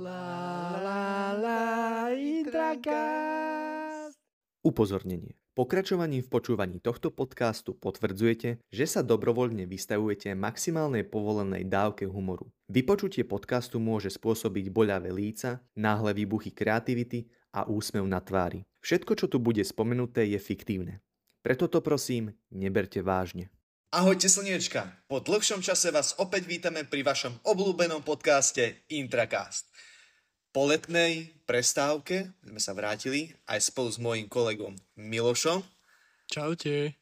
La la la Intracast. Upozornenie. Pokračovaním v počúvaní tohto podcastu potvrdzujete, že sa dobrovoľne vystavujete maximálnej povolenej dávke humoru. Vypočutie podcastu môže spôsobiť boľavé líca, náhle výbuchy kreativity a úsmev na tvári. Všetko, čo tu bude spomenuté, je fiktívne. Preto to prosím, neberte vážne. Ahojte slniečka, po dlhšom čase vás opäť vítame pri vašom obľúbenom podcaste Intracast. Po letnej prestávke sme sa vrátili aj spolu s mojím kolegom Milošom. Čaute.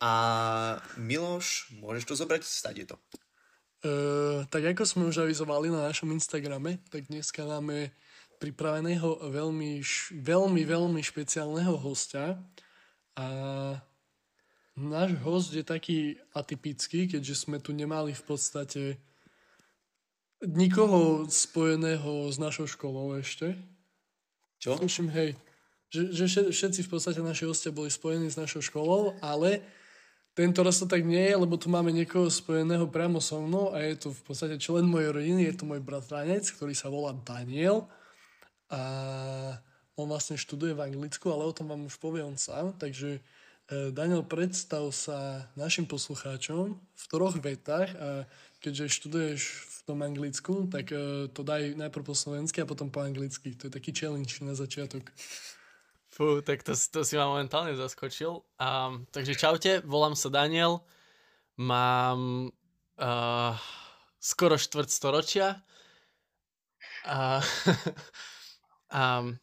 A Miloš, môžeš to zobrať? Stade to. Uh, tak ako sme už avizovali na našom Instagrame, tak dneska máme pripraveného veľmi, veľmi, veľmi špeciálneho hostia. A Náš host je taký atypický, keďže sme tu nemali v podstate nikoho spojeného s našou školou ešte. Čo? Tuším, hej. Že, že všetci v podstate naši hostia boli spojení s našou školou, ale tento raz to tak nie je, lebo tu máme niekoho spojeného priamo so mnou a je to v podstate člen mojej rodiny, je to môj bratranec, ktorý sa volá Daniel a on vlastne študuje v Anglicku, ale o tom vám už povie on sám, takže E, Daniel, predstav sa našim poslucháčom v troch vetách a keďže študuješ v tom anglicku, tak e, to daj najprv po slovensky a potom po anglicky. To je taký challenge na začiatok. Fú, tak to, to si ma momentálne zaskočil. Um, takže čaute, volám sa Daniel, mám uh, skoro štvrt storočia. A, um,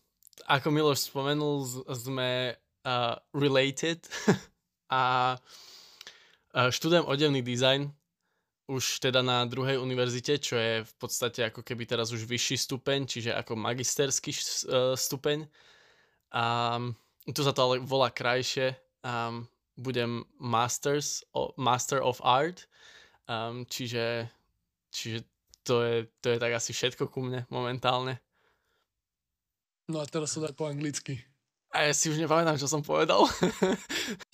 ako Miloš spomenul, sme uh, related a uh, študujem odevný dizajn už teda na druhej univerzite, čo je v podstate ako keby teraz už vyšší stupeň, čiže ako magisterský uh, stupeň. A tu sa to ale volá krajšie. Um, budem masters, Master of Art, um, čiže, čiže to, je, to je tak asi všetko ku mne momentálne. No a teraz sa dá po anglicky. A ja si už nepamätám, čo som povedal.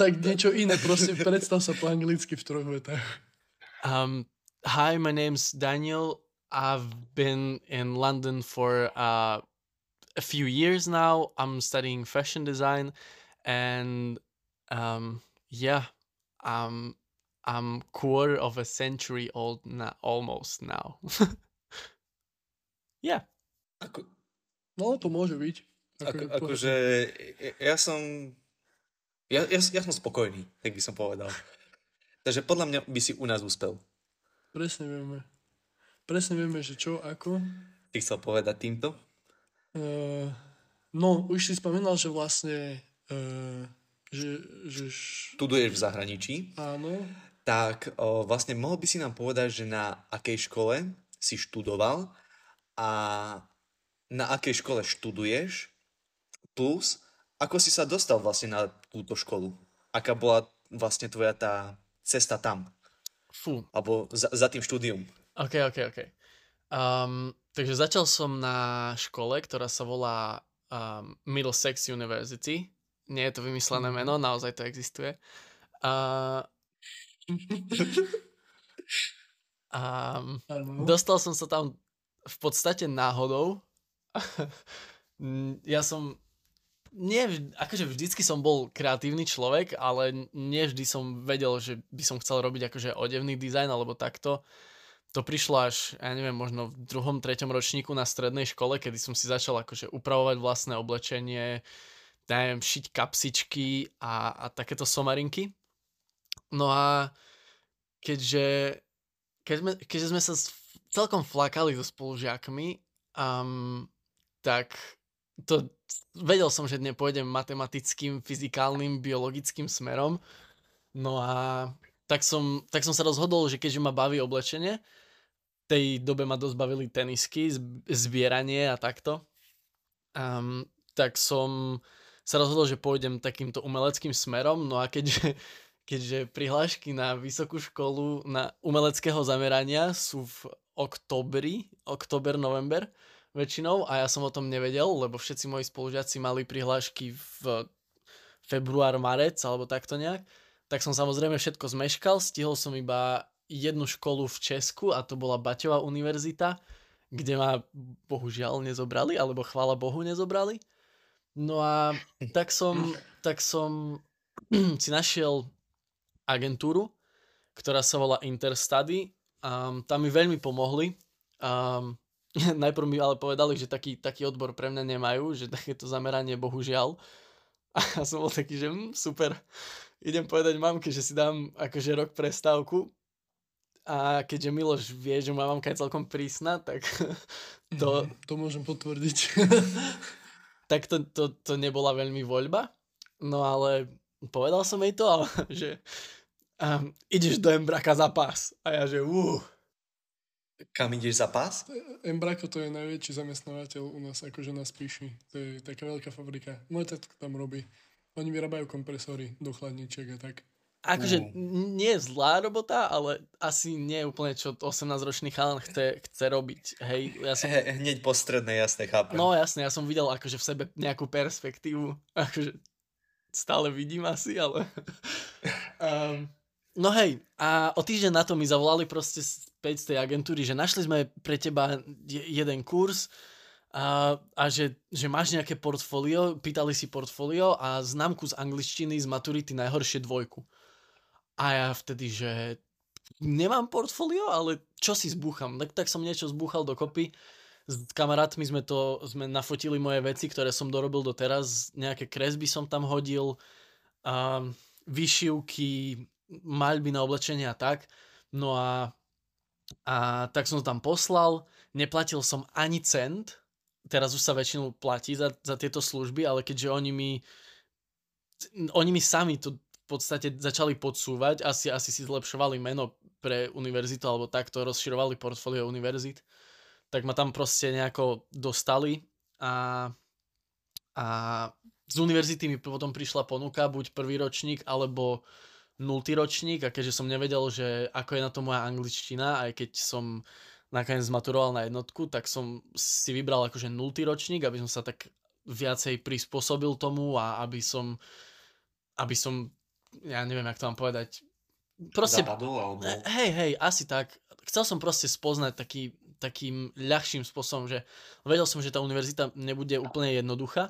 tak niečo iné, proste predstav sa po anglicky v troch vetách. Um, hi, my name's Daniel. I've been in London for uh, a few years now. I'm studying fashion design, and um, yeah, um, I'm quarter of a century old now, almost now. yeah. Ako... No, to môže byť. Ako, akože ja som ja, ja, ja som spokojný, tak by som povedal. Takže podľa mňa by si u nás uspel. Presne vieme. Presne vieme, že čo, ako. Ty chcel povedať týmto? Uh, no, už si spomínal, že vlastne uh, že, že... Študuješ v zahraničí. Áno. Tak o, vlastne mohol by si nám povedať, že na akej škole si študoval a na akej škole študuješ Plus, ako si sa dostal vlastne na túto školu? Aká bola vlastne tvoja tá cesta tam? Fú. Alebo za, za tým štúdium? OK, OK, OK. Um, takže začal som na škole, ktorá sa volá um, Middlesex University. Nie je to vymyslené mhm. meno, naozaj to existuje. Uh, um, dostal som sa tam v podstate náhodou. ja som nie, akože vždycky som bol kreatívny človek, ale nie vždy som vedel, že by som chcel robiť akože odevný dizajn alebo takto. To prišlo až, ja neviem, možno v druhom, treťom ročníku na strednej škole, kedy som si začal akože upravovať vlastné oblečenie, neviem, šiť kapsičky a, a takéto somarinky. No a keďže, keď sme, keďže sme sa celkom flakali so spolužiakmi, um, tak to vedel som, že nepôjdem matematickým, fyzikálnym, biologickým smerom. No a tak som, tak som sa rozhodol, že keďže ma baví oblečenie, tej dobe ma dosť bavili tenisky, zbieranie a takto, um, tak som sa rozhodol, že pôjdem takýmto umeleckým smerom, no a keďže, keďže prihlášky na vysokú školu na umeleckého zamerania sú v oktobri, oktober, november, väčšinou a ja som o tom nevedel, lebo všetci moji spolužiaci mali prihlášky v február, marec alebo takto nejak. Tak som samozrejme všetko zmeškal, stihol som iba jednu školu v Česku a to bola Baťová univerzita, kde ma bohužiaľ nezobrali, alebo chvála Bohu nezobrali. No a tak som, tak som si našiel agentúru, ktorá sa volá Interstudy. Um, tam mi veľmi pomohli. Um, najprv mi ale povedali, že taký, taký odbor pre mňa nemajú, že takéto zameranie bohužiaľ. A som bol taký, že hm, super, idem povedať mamke, že si dám akože rok prestávku. A keďže Miloš vie, že moja mamka je celkom prísna, tak to... To môžem potvrdiť. tak to, to, to nebola veľmi voľba. No ale povedal som jej to, ale, že um, ideš do Embraka za pás. A ja že uh. Kam ideš za pás? Embrako to je najväčší zamestnávateľ u nás, akože na Spíši. To je taká veľká fabrika. Môj tatko tam robí. Oni vyrábajú kompresory do chladničiek a tak. Akože nie je zlá robota, ale asi nie je úplne, čo 18-ročný chalan chce, chce robiť. Hej, ja som... He, hneď po strednej, jasne, chápem. No jasne, ja som videl akože v sebe nejakú perspektívu. Akože stále vidím asi, ale... um, no hej, a o týždeň na to mi zavolali proste späť z tej agentúry, že našli sme pre teba jeden kurz, a, a že, že máš nejaké portfólio, pýtali si portfólio a známku z angličtiny z maturity najhoršie dvojku. A ja vtedy, že nemám portfólio, ale čo si zbúcham? Tak, tak som niečo zbúchal dokopy. S kamarátmi sme to, sme nafotili moje veci, ktoré som dorobil doteraz. Nejaké kresby som tam hodil, a vyšivky, maľby na oblečenie a tak. No a, a tak som to tam poslal. Neplatil som ani cent, teraz už sa väčšinou platí za, za tieto služby, ale keďže oni mi oni mi sami to v podstate začali podsúvať, asi, asi si zlepšovali meno pre univerzitu alebo takto rozširovali portfólio univerzit, tak ma tam proste nejako dostali a, a z univerzity mi potom prišla ponuka, buď prvý ročník alebo nultý ročník a keďže som nevedel, že ako je na to moja angličtina, aj keď som nakoniec zmaturoval na jednotku, tak som si vybral akože nultý ročník, aby som sa tak viacej prispôsobil tomu a aby som aby som, ja neviem, jak to mám povedať, proste... Zapadol, alebo... Hej, hej, asi tak. Chcel som proste spoznať taký, takým ľahším spôsobom, že vedel som, že tá univerzita nebude úplne jednoduchá,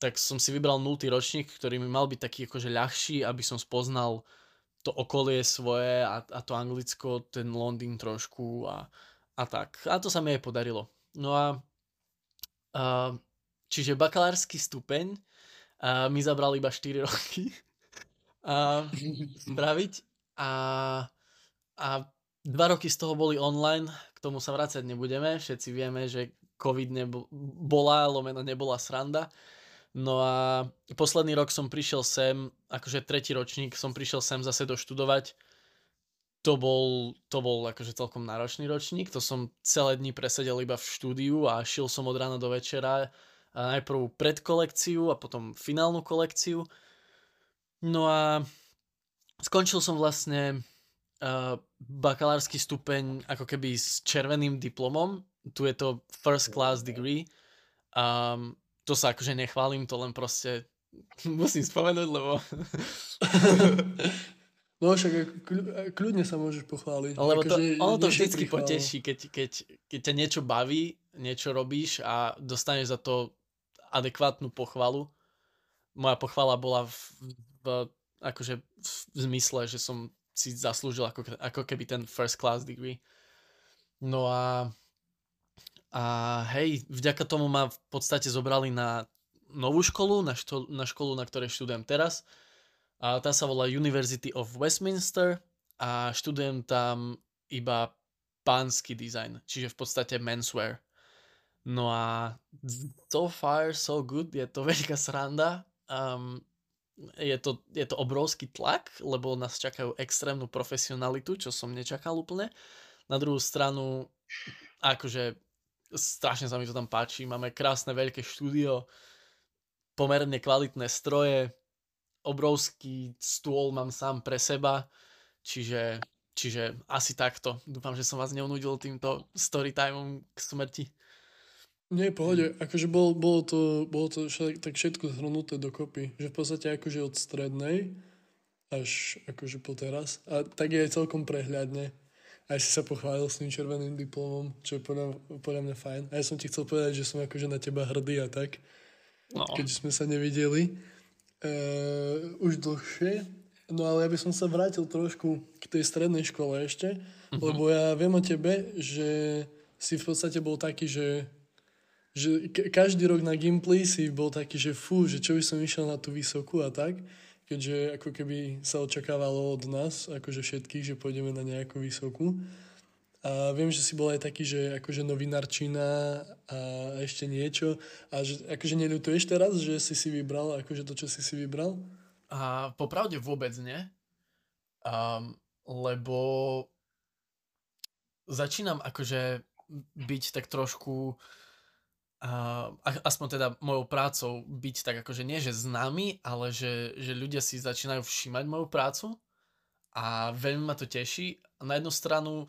tak som si vybral nultý ročník, ktorý mi mal byť taký akože ľahší, aby som spoznal to okolie svoje a, a to Anglicko, ten Londýn trošku a, a tak. A to sa mi aj podarilo. No a, a čiže bakalársky stupeň a mi zabral iba 4 roky a, spraviť a, a dva roky z toho boli online, k tomu sa vrácať nebudeme, všetci vieme, že COVID bola, lomeno nebola sranda. No a posledný rok som prišiel sem, akože tretí ročník som prišiel sem zase doštudovať to bol, to bol akože celkom náročný ročník, to som celé dni presedel iba v štúdiu a šil som od rána do večera a najprv predkolekciu a potom finálnu kolekciu. No a skončil som vlastne uh, bakalársky stupeň ako keby s červeným diplomom. Tu je to first class degree. Um, to sa akože nechválim, to len proste musím spomenúť, lebo No však kľudne sa môžeš pochváliť. Lebo to, že, ono to vždycky poteší, keď, keď, keď ťa niečo baví, niečo robíš a dostaneš za to adekvátnu pochvalu. Moja pochvala bola v, v, akože v zmysle, že som si zaslúžil ako, ako keby ten first class degree. No a, a hej, vďaka tomu ma v podstate zobrali na novú školu, na, što, na školu, na ktorej študujem teraz a tá sa volá University of Westminster a študujem tam iba pánsky design, čiže v podstate menswear. No a so far so good, je to veľká sranda. Um, je to, je to obrovský tlak, lebo nás čakajú extrémnu profesionalitu, čo som nečakal úplne. Na druhú stranu, akože strašne sa mi to tam páči. Máme krásne veľké štúdio, pomerne kvalitné stroje, obrovský stôl mám sám pre seba, čiže, čiže asi takto. Dúfam, že som vás neunudil týmto storytimeom k smrti. Nie, pohode. Akože bol, bolo to, bolo to však, tak všetko zhrnuté dokopy. Že v podstate akože od strednej až akože po teraz. A tak je aj celkom prehľadne. A aj si sa pochválil s tým červeným diplomom, čo je podľa, podľa mňa fajn. A ja som ti chcel povedať, že som akože na teba hrdý a tak, No. keď sme sa nevideli uh, už dlhšie. No ale ja by som sa vrátil trošku k tej strednej škole ešte, uh-huh. lebo ja viem o tebe, že si v podstate bol taký, že že každý rok na Gimply si bol taký, že fú, že čo by som išiel na tú vysokú a tak, keďže ako keby sa očakávalo od nás, akože všetkých, že pôjdeme na nejakú vysokú. A viem, že si bol aj taký, že akože novinárčina a ešte niečo. A že akože neľutuješ teraz, že si si vybral akože to, čo si si vybral? A popravde vôbec nie. Um, lebo začínam akože byť tak trošku a, aspoň teda mojou prácou byť tak akože nie, že známy, ale že, že ľudia si začínajú všímať moju prácu a veľmi ma to teší. Na jednu stranu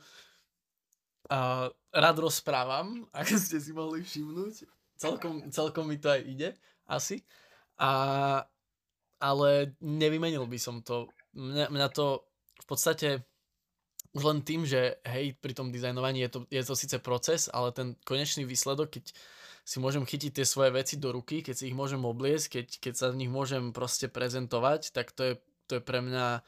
a, rád rozprávam, ako ste si mohli všimnúť. Celkom, celkom mi to aj ide, asi. A, ale nevymenil by som to. Mňa, mňa to v podstate už len tým, že hej, pri tom dizajnovaní je to, je to síce proces, ale ten konečný výsledok, keď si môžem chytiť tie svoje veci do ruky, keď si ich môžem obliecť, keď, keď sa v nich môžem proste prezentovať, tak to je, to je pre mňa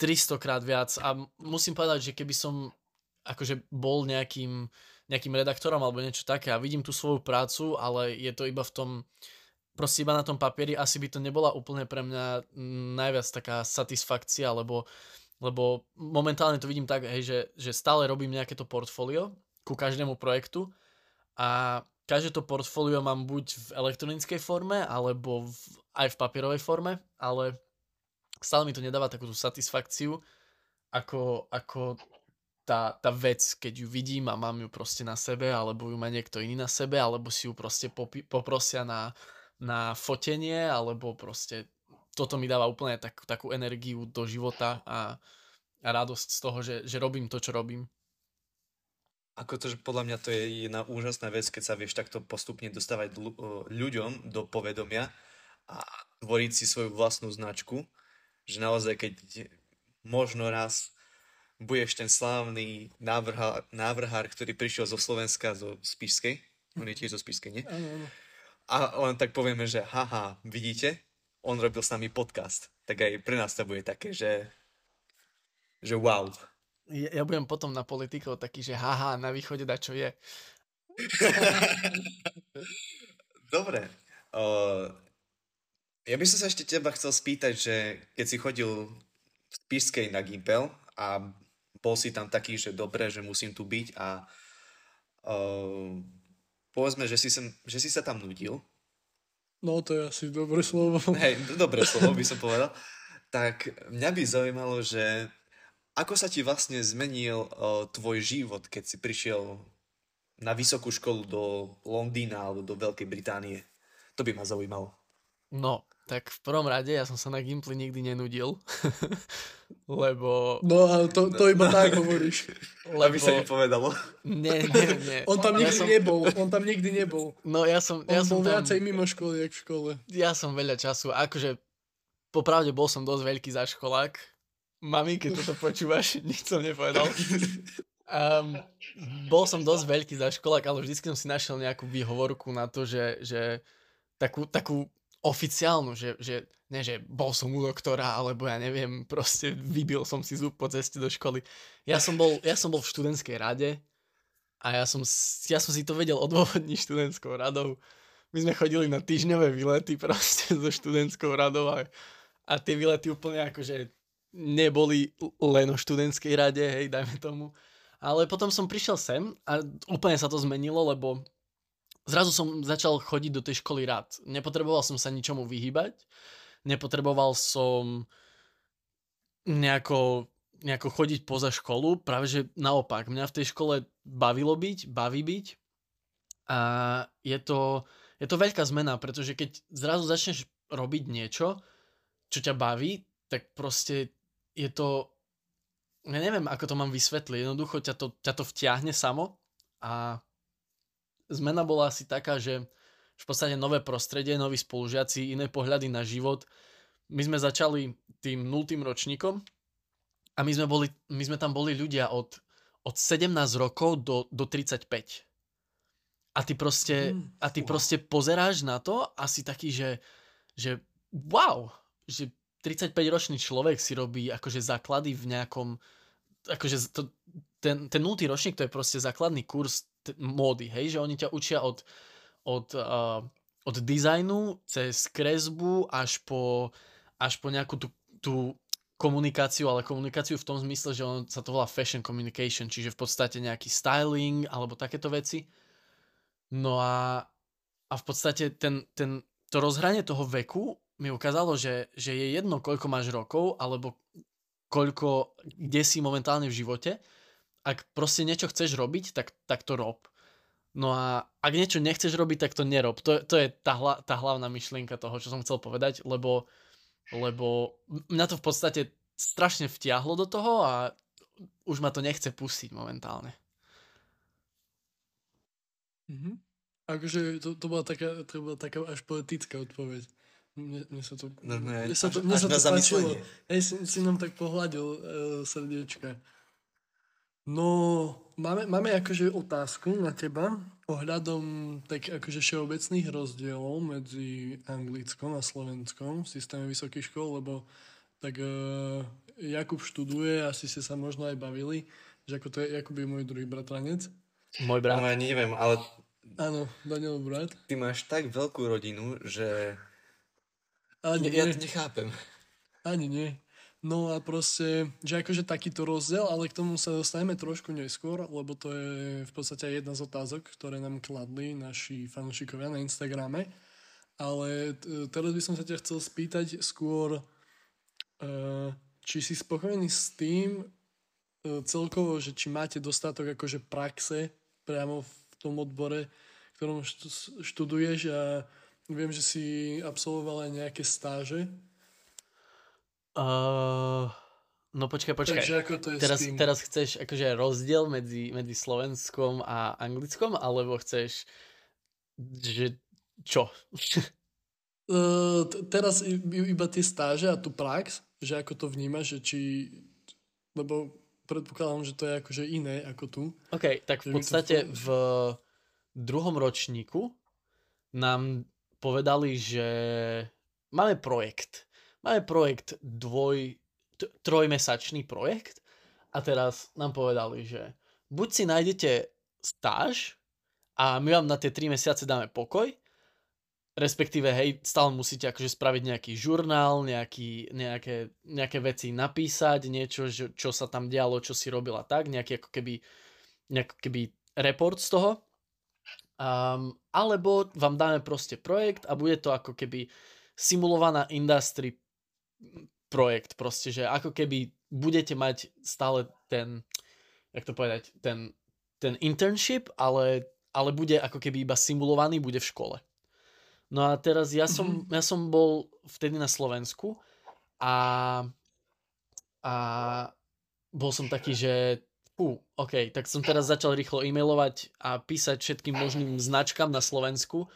300 krát viac. A musím povedať, že keby som akože bol nejakým, nejakým redaktorom alebo niečo také a vidím tú svoju prácu, ale je to iba v tom proste iba na tom papieri, asi by to nebola úplne pre mňa najviac taká satisfakcia, lebo, lebo momentálne to vidím tak, hej, že, že stále robím nejaké to portfólio ku každému projektu a každé to portfólio mám buď v elektronickej forme, alebo v, aj v papierovej forme, ale stále mi to nedáva takú tú satisfakciu, ako, ako tá, tá vec, keď ju vidím a mám ju proste na sebe, alebo ju má niekto iný na sebe, alebo si ju proste popi- poprosia na, na fotenie, alebo proste toto mi dáva úplne tak, takú energiu do života a, a radosť z toho, že, že robím to, čo robím. Ako to, že podľa mňa to je jedna úžasná vec, keď sa vieš takto postupne dostávať ľuďom do povedomia a tvoriť si svoju vlastnú značku, že naozaj keď možno raz budeš ten slávny návrhár, návrhár ktorý prišiel zo Slovenska, zo Spišskej, on je tiež zo Spišskej, nie? A len tak povieme, že haha, vidíte, on robil s nami podcast, tak aj pre nás to bude také, že, že wow ja, ja budem potom na politikov taký, že haha, na východe da čo je. Dobre. Uh, ja by som sa ešte teba chcel spýtať, že keď si chodil v Spišskej na Gimpel a bol si tam taký, že dobre, že musím tu byť a uh, povedzme, že si, sem, že si sa tam nudil. No to je asi dobré slovo. Hej, dobré slovo by som povedal. Tak mňa by zaujímalo, že ako sa ti vlastne zmenil uh, tvoj život, keď si prišiel na vysokú školu do Londýna alebo do Veľkej Británie? To by ma zaujímalo. No, tak v prvom rade ja som sa na Gimply nikdy nenudil, lebo... No ale to, to iba tak hovoríš. Lebo... Aby sa nepovedalo. Nie, nie, nie. On tam nikdy ja som... nebol, on tam nikdy nebol. No ja som... On ja bol som tam... viacej mimo školy, jak v škole. Ja som veľa času, akože popravde bol som dosť veľký zaškolák, Mami, keď toto počúvaš, nič som nepovedal. Um, bol som dosť veľký za školák, ale vždy som si našiel nejakú výhovorku na to, že, že takú, takú oficiálnu, že, že ne, že bol som u doktora, alebo ja neviem, proste vybil som si zub po ceste do školy. Ja som bol, ja som bol v študentskej rade a ja som, ja som si to vedel odôvodniť študentskou radou. My sme chodili na týždňové výlety proste so študentskou radou a, a tie výlety úplne akože neboli len o študentskej rade, hej, dajme tomu. Ale potom som prišiel sem a úplne sa to zmenilo, lebo zrazu som začal chodiť do tej školy rád. Nepotreboval som sa ničomu vyhýbať, nepotreboval som nejako, nejako chodiť poza školu, práve že naopak, mňa v tej škole bavilo byť, baví byť a je to, je to veľká zmena, pretože keď zrazu začneš robiť niečo, čo ťa baví, tak proste je to, ja neviem, ako to mám vysvetliť, jednoducho ťa to, ťa to vtiahne samo a zmena bola asi taká, že v podstate nové prostredie, noví spolužiaci, iné pohľady na život. My sme začali tým nultým ročníkom a my sme, boli, my sme tam boli ľudia od, od 17 rokov do, do 35. A ty proste, Mm, a ty fúha. proste pozeráš na to a si taký, že, že wow, že 35-ročný človek si robí akože základy v nejakom, akože to, ten, ten 0. ročník to je proste základný kurz t- módy, hej, že oni ťa učia od, od, uh, od dizajnu cez kresbu až po, až po nejakú tú, tú komunikáciu, ale komunikáciu v tom zmysle, že on sa to volá fashion communication, čiže v podstate nejaký styling alebo takéto veci. No a, a v podstate ten, ten, to rozhranie toho veku mi ukázalo, že, že je jedno, koľko máš rokov, alebo koľko, kde si momentálne v živote. Ak proste niečo chceš robiť, tak, tak to rob. No a ak niečo nechceš robiť, tak to nerob. To, to je tá, hla, tá hlavná myšlienka toho, čo som chcel povedať, lebo, lebo mňa to v podstate strašne vtiahlo do toho a už ma to nechce pustiť momentálne. Mhm. Akože to, to, bola taká, to bola taká až poetická odpoveď. Mne, mne sa to, Normálne, mne sa to, až- mne až sa na to páčilo. zamyslenie. Hej, si, si nám tak pohľadil uh, srdiečka. No, máme, máme akože otázku na teba ohľadom tak akože všeobecných rozdielov medzi anglickom a slovenskom v systéme vysokých škôl, lebo tak uh, Jakub študuje, asi ste sa možno aj bavili, že ako to je, Jakub je môj druhý bratranec. Môj brat. Ale neviem, ale Áno, Daniel brat. ty máš tak veľkú rodinu, že Ani ja nie. to nechápem. Ani nie. No a proste, že akože takýto rozdiel, ale k tomu sa dostaneme trošku neskôr, lebo to je v podstate jedna z otázok, ktoré nám kladli naši fanúšikovia na Instagrame. Ale t- teraz by som sa ťa chcel spýtať skôr, uh, či si spokojný s tým uh, celkovo, že či máte dostatok akože praxe priamo v tom odbore, v ktorom št- študuješ a viem, že si absolvoval aj nejaké stáže. Uh, no počkaj, počkaj. Takže ako to je teraz, teraz chceš akože rozdiel medzi, medzi slovenskom a anglickom, alebo chceš, že čo? Uh, t- teraz iba tie stáže a tú prax, že ako to vnímaš, že či... Lebo predpokladám, že to je akože iné ako tu. OK, tak v podstate v druhom ročníku nám povedali, že máme projekt. Máme projekt dvoj, t- trojmesačný projekt a teraz nám povedali, že buď si nájdete stáž a my vám na tie 3 mesiace dáme pokoj, respektíve, hej, stále musíte akože spraviť nejaký žurnál, nejaký, nejaké, nejaké veci napísať, niečo, že, čo sa tam dialo, čo si robila tak, nejaký ako keby, nejaký keby report z toho. Um, alebo vám dáme proste projekt a bude to ako keby simulovaná industry projekt, proste, že ako keby budete mať stále ten, jak to povedať, ten, ten internship, ale, ale bude ako keby iba simulovaný, bude v škole. No a teraz ja som, ja som bol vtedy na Slovensku a, a bol som taký, že fú, OK, tak som teraz začal rýchlo e-mailovať a písať všetkým možným značkám na Slovensku.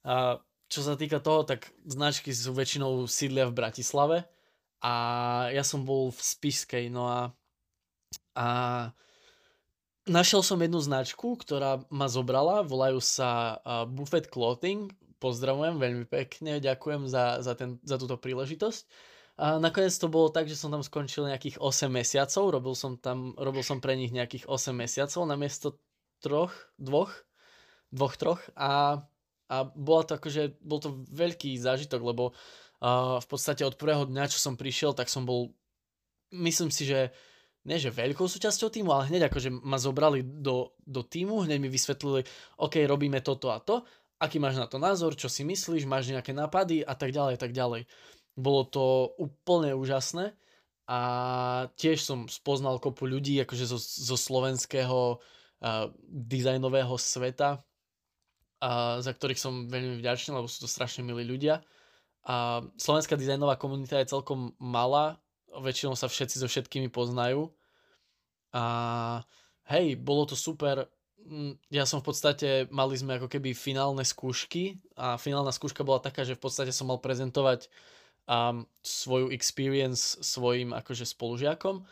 A čo sa týka toho, tak značky sú väčšinou sídlia v Bratislave a ja som bol v Spišskej, no a, a našiel som jednu značku, ktorá ma zobrala, volajú sa Buffet Clothing, pozdravujem veľmi pekne, ďakujem za, za, ten, za túto príležitosť. A nakoniec to bolo tak, že som tam skončil nejakých 8 mesiacov, robil som tam, robil som pre nich nejakých 8 mesiacov namiesto troch, dvoch, dvoch, troch. A, a bola to akože, bol to veľký zážitok, lebo uh, v podstate od prvého dňa, čo som prišiel, tak som bol, myslím si, že nie že veľkou súčasťou týmu, ale hneď akože ma zobrali do, do týmu, hneď mi vysvetlili, OK, robíme toto a to, aký máš na to názor, čo si myslíš, máš nejaké nápady? a tak ďalej, tak ďalej. Bolo to úplne úžasné a tiež som spoznal kopu ľudí akože zo, zo slovenského uh, dizajnového sveta, uh, za ktorých som veľmi vďačný, lebo sú to strašne milí ľudia. A slovenská dizajnová komunita je celkom malá, väčšinou sa všetci so všetkými poznajú. A hej, bolo to super. Mm, Ja som v podstate, mali sme ako keby finálne skúšky a finálna skúška bola taká, že v podstate som mal prezentovať um, svoju experience svojim akože spolužiakom.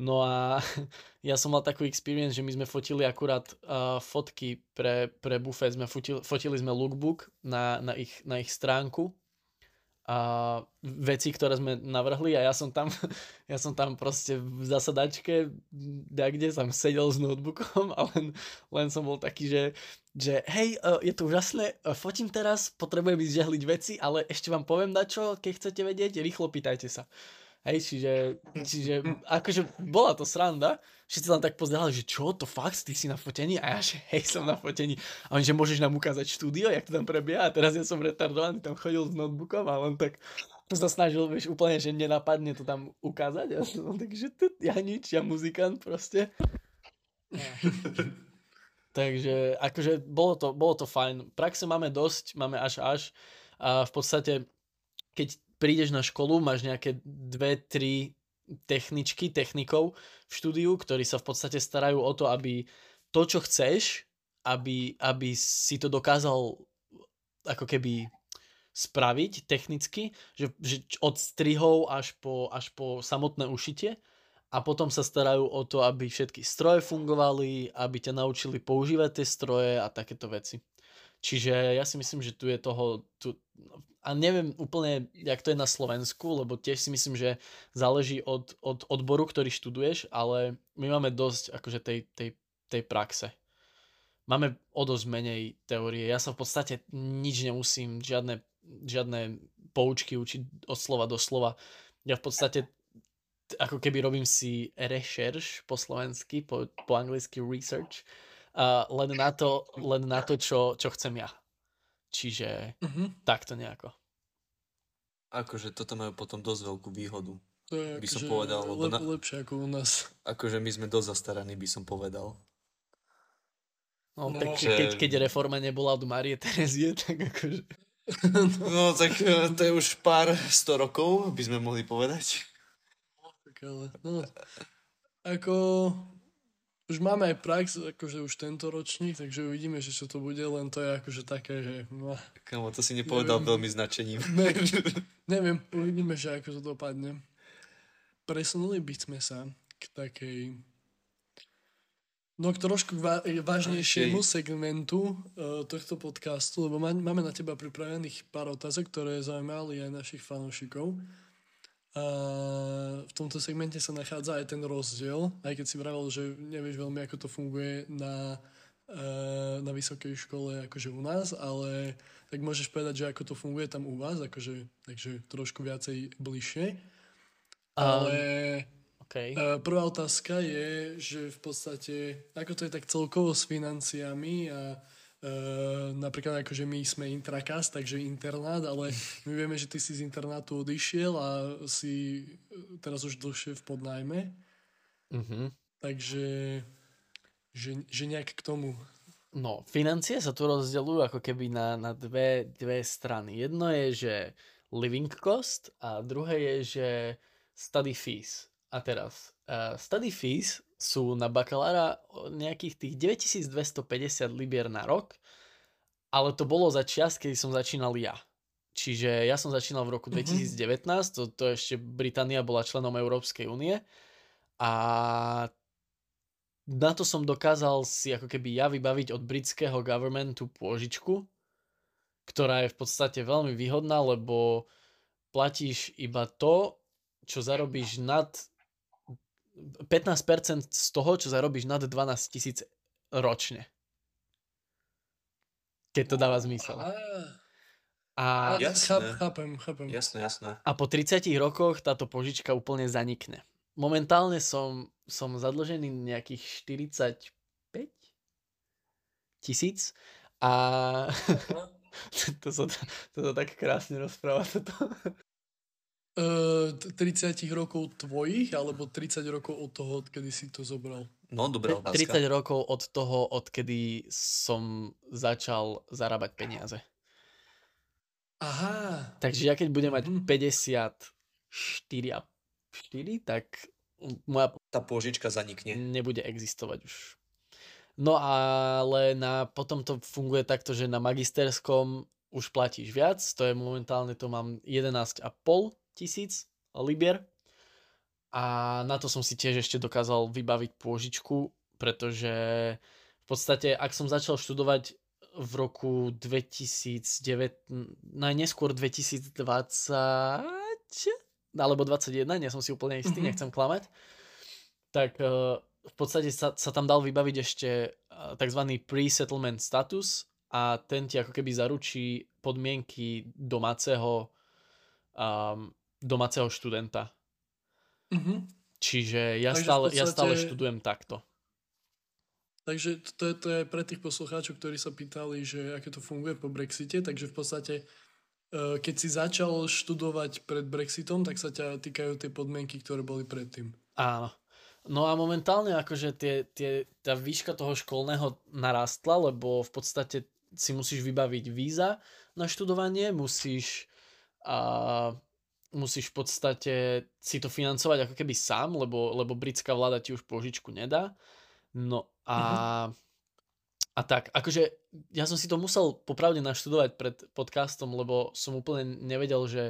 No a ja som mal takú experience, že my sme fotili akurát uh, fotky pre, pre bufet, sme fotili, fotili sme lookbook na, na, ich, na ich stránku a veci, ktoré sme navrhli a ja som tam, ja som tam proste v zasadačke, kde som sedel s notebookom a len, len som bol taký, že, že hej, je to úžasné, fotím teraz, potrebujem ísť žehliť veci, ale ešte vám poviem na čo, keď chcete vedieť, rýchlo pýtajte sa. Hej, čiže, čiže akože bola to sranda, všetci tam tak pozerali, že čo, to fakt, ty si na fotení? A ja, že hej, som na fotení. A oni, že môžeš nám ukázať štúdio, jak to tam prebieha? A teraz ja som retardovaný, tam chodil s notebookom a len tak sa snažil, vieš, úplne, že nenapadne to tam ukázať. A som tak, že ja nič, ja muzikant proste. Takže akože bolo to, bolo to fajn. Praxe máme dosť, máme až až. A v podstate, keď prídeš na školu, máš nejaké dve, tri techničky, technikov v štúdiu, ktorí sa v podstate starajú o to, aby to, čo chceš, aby, aby si to dokázal ako keby spraviť technicky, že, že od strihov až po, až po samotné ušitie a potom sa starajú o to, aby všetky stroje fungovali, aby ťa naučili používať tie stroje a takéto veci. Čiže ja si myslím, že tu je toho, tu, a neviem úplne, jak to je na Slovensku, lebo tiež si myslím, že záleží od, od odboru, ktorý študuješ, ale my máme dosť akože tej, tej, tej praxe. Máme o dosť menej teórie. Ja sa v podstate nič nemusím, žiadne, žiadne poučky učiť od slova do slova. Ja v podstate ako keby robím si rešerš po slovensky, po, po anglicky research, uh, len na to, len na to čo, čo chcem ja. Čiže uh-huh. takto nejako. Akože toto majú potom dosť veľkú výhodu. To je by som akože povedal, lebo lep, na, lepšie ako u nás. akože my sme dosť zastaraní, by som povedal. No, No, tak že- keď, keď reforma nebola od Marie Terezie, tak akože... No tak eh, to je už pár sto rokov, by sme mohli povedať. Tak ale, no, ako už máme aj prax, akože už tento ročník, takže uvidíme, že čo to bude, len to je akože také, že no, Kámo, to si nepovedal Neviem. veľmi značením. ne, neviem, uvidíme, že ako to dopadne. Presunuli by sme sa k takej no k trošku va- vážnejšiemu segmentu uh, tohto podcastu, lebo máme na teba pripravených pár otázok, ktoré zaujímali aj našich fanúšikov. V tomto segmente sa nachádza aj ten rozdiel, aj keď si vravel, že nevieš veľmi, ako to funguje na, eh, na vysokej škole akože u nás, ale tak môžeš povedať, že ako to funguje tam u vás, akože, takže trošku viacej bližšie. Ale Okay. eh, prvá otázka je, že v podstate, ako to je tak celkovo s financiami a Uh, napríklad akože my sme intrakas, takže internát, ale my vieme, že ty si z internátu odišiel a si eh, teraz už dlhšie v podnajme, Uh-huh. takže že, že nejak k tomu. No, financie sa tu rozdeľujú ako keby na, na dve, dve strany. Jedno je, že living cost a druhé je, že study fees. A teraz, uh, study fees sú na bakalára nejakých tých 9250 libier na rok, ale to bolo za čas, keď som začínal ja. Čiže ja som začínal v roku Mhm. 2019, to, to ešte Británia bola členom Európskej únie a na to som dokázal si ako keby ja vybaviť od britského governmentu pôžičku, ktorá je v podstate veľmi výhodná, lebo platíš iba to, čo zarobíš nad 15% z toho, čo zarobíš nad 12 tisíc ročne. Keď to dáva zmysel. A, Jasné. cháp, chápem, chápem. Jasné, jasné. a po 30 rokoch táto požička úplne zanikne. Momentálne som, som zadlžený nejakých 45 tisíc a to, sa, to sa tak krásne rozpráva toto. Uh, 30 rokov tvojich, alebo 30 rokov od toho, odkedy si to zobral? No, dobrá otázka. 30 rokov od toho, odkedy som začal zarábať peniaze. Aha, Takže ja keď budem mať Mhm. 54 a 4, tak moja Tá pôžička zanikne. nebude existovať už. No ale na, potom to funguje takto, že na magisterskom už platíš viac, to je momentálne, to mám 11,5 tisíc libier a na to som si tiež ešte dokázal vybaviť pôžičku, pretože v podstate, ak som začal študovať v roku 2009, najneskôr 2020 alebo 21, nie som si úplne istý, mm-hmm. nechcem klamať, tak uh, v podstate sa, sa tam dal vybaviť ešte uh, tzv. pre-settlement status a ten ti ako keby zaručí podmienky domáceho um, domáceho študenta. Mm-hmm. Čiže ja stále, podstate... ja stále študujem takto. Takže to je, to je pre tých poslucháčov, ktorí sa pýtali, že aké to funguje po Brexite, takže v podstate e, keď si začal študovať pred Brexitom, tak sa ťa týkajú tie podmienky, ktoré boli predtým. Áno. No a momentálne akože tie, tie, tá výška toho školného narastla, lebo v podstate si musíš vybaviť víza na študovanie, musíš a, musíš v podstate si to financovať ako keby sám, lebo, lebo britská vláda ti už požičku nedá. No a, uh-huh. a tak, akože ja som si to musel popravde naštudovať pred podcastom, lebo som úplne nevedel, že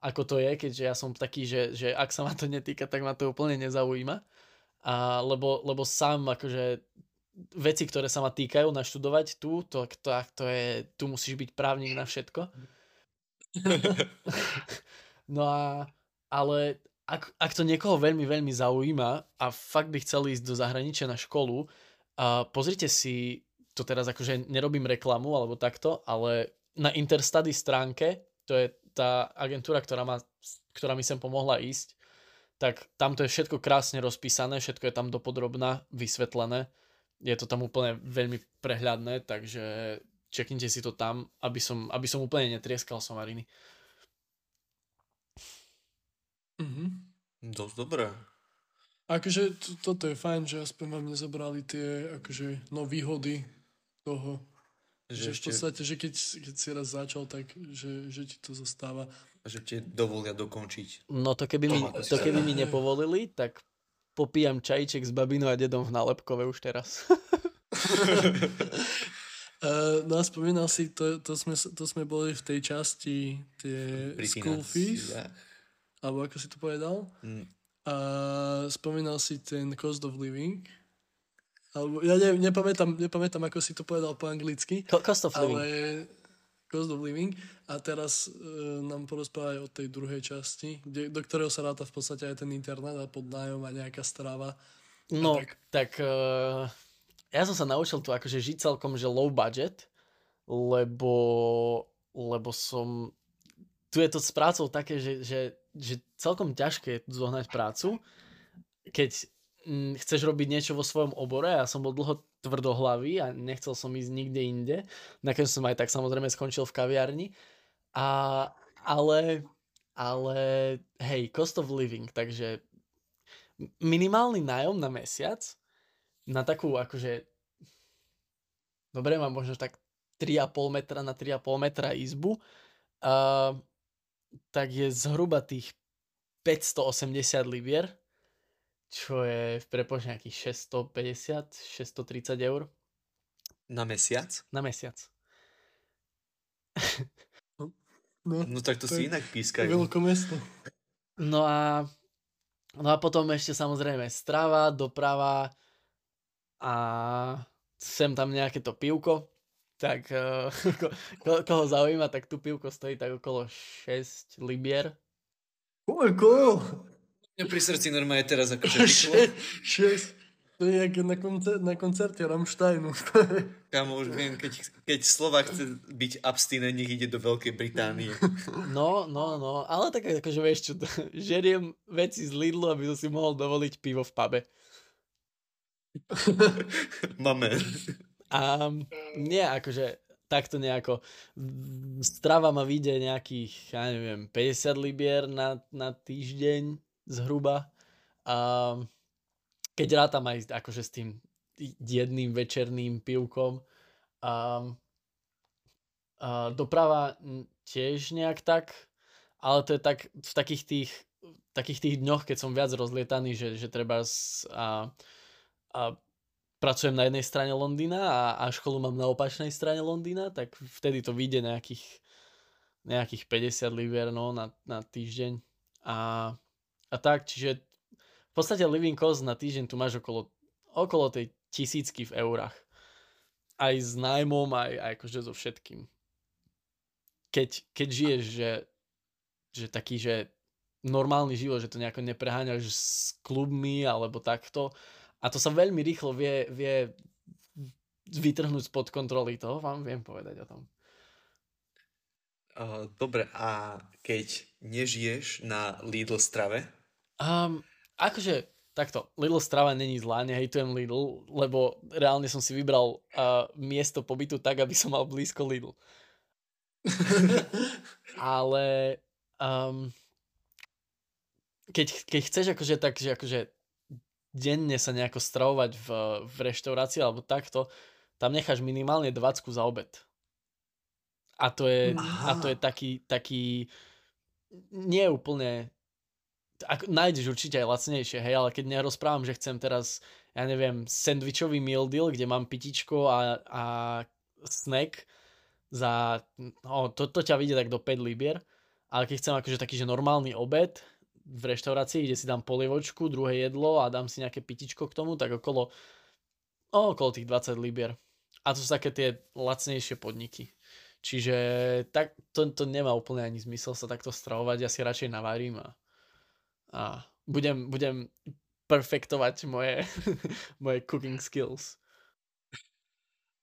ako to je, keďže ja som taký, že, že ak sa ma to netýka, tak ma to úplne nezaujíma. A, lebo, lebo sám akože veci, ktoré sa ma týkajú naštudovať tu, to, to, to je, tu musíš byť právnik na všetko. no a, ale ak, ak to niekoho veľmi, veľmi zaujíma a fakt by chcel ísť do zahraničia na školu, uh, pozrite si, to teraz akože nerobím reklamu alebo takto, ale na Interstudy stránke, to je tá agentúra, ktorá, ma, ktorá mi sem pomohla ísť, tak tam to je všetko krásne rozpísané, všetko je tam dopodrobná, vysvetlené. Je to tam úplne veľmi prehľadné, takže čeknite si to tam, aby som, aby som úplne netrieskal somariny. Mm-hmm. Dosť dobré. Akože to, toto je fajn, že aspoň vám nezobrali tie akože, no, výhody toho, že, že v podstate, že keď, keď si raz začal, tak že, že ti to zostáva. Že ti dovolia dokončiť. No to keby, mi, to keby mi nepovolili, tak popíjam čajček s babinou a dedom v nálepkove už teraz. Uh, no a spomínal si, to, to, sme, to sme boli v tej časti tie Pri school fees. Yeah. Alebo ako si to povedal? Mm. A spomínal si ten cost of living. Alebo, ja ne, nepamätám, nepamätám, ako si to povedal po anglicky. Cost of living. Ale cost of living. A teraz uh, nám porozprávaj o tej druhej časti, kde, do ktorého sa ráta v podstate aj ten internet a podnájom a nejaká strava. No, tak, tak uh, ja som sa naučil tu akože žiť celkom, že low budget, lebo, lebo som tu je to s prácou také, že, že, že celkom ťažké zohnať prácu, keď mm, chceš robiť niečo vo svojom obore. Ja som bol dlho tvrdohlavý a nechcel som ísť nikde inde. Nakoniec som aj tak samozrejme skončil v kaviarni. A, ale, ale hej, cost of living, takže minimálny nájom na mesiac na takú akože dobre, mám možno tak 3,5 metra na 3,5 metra izbu. Uh, tak je zhruba tých 580 libier, čo je v prepočte nejakých 650, 630 eur. Na mesiac? Na mesiac. No, no, no tak to, to si inak pískajú. Veľké mesto. No a, no a potom ešte samozrejme strava, doprava a sem tam nejaké to pivko, tak uh, ko, koho zaujíma, tak tu pivko stojí tak okolo 6 libier. Koľko? Mňa pri srdci normálne teraz akože 6. To je jak na, koncer- na koncerte Rammsteinu. Kámo, už viem, keď, keď Slova chce byť abstinent, nech ide do Veľkej Británie. No, no, no, ale tak akože vieš čo, žeriem veci z Lidlu, aby som si mohol dovoliť pivo v pube. Máme. A nie, akože takto nejako strava ma vyjde nejakých, ja neviem, 50 libier na, na týždeň zhruba. A keď rátam aj akože s tým jedným večerným pivkom. A, a doprava tiež nejak tak, ale to je tak v takých tých, takých tých dňoch, keď som viac rozlietaný, že, že treba a, a pracujem na jednej strane Londýna a, a školu mám na opačnej strane Londýna, tak vtedy to vyjde nejakých, nejakých 50 libier no, na, na týždeň. A, a tak, čiže v podstate living cost na týždeň tu máš okolo, okolo tej tisícky v eurách. Aj s nájmom, aj, aj akože so všetkým. Keď, keď žiješ, že, že taký, že normálny život, že to nejako nepreháňaš s klubmi alebo takto. A to sa veľmi rýchlo vie, vie vytrhnúť spod kontroly. Toho vám viem povedať o tom. Uh, dobre, a keď nežiješ na Lidl strave? Um, akože takto, Lidl strava není zlá, nehejtujem Lidl, lebo reálne som si vybral uh, miesto pobytu tak, aby som mal blízko Lidl. Ale um, keď, keď chceš akože tak, že akože denne sa nejako stravovať v, v reštaurácii alebo takto, tam necháš minimálne 20 za obed. A to je, a to je taký, taký nie úplne ak, nájdeš určite aj lacnejšie, hej, ale keď nerozprávam, že chcem teraz, ja neviem, sandvičový meal deal, kde mám pitičko a, a snack za, no, to, to ťa vidie tak do 5 libier, ale keď chcem akože taký, že normálny obed, v reštaurácii, kde si dám polievočku, druhé jedlo a dám si nejaké pitičko k tomu, tak okolo, oh, okolo tých 20 libier. A to sú také tie lacnejšie podniky. Čiže tak, to, to nemá úplne ani zmysel sa takto stravovať, ja si radšej navarím a, a budem, budem perfektovať moje, moje cooking skills.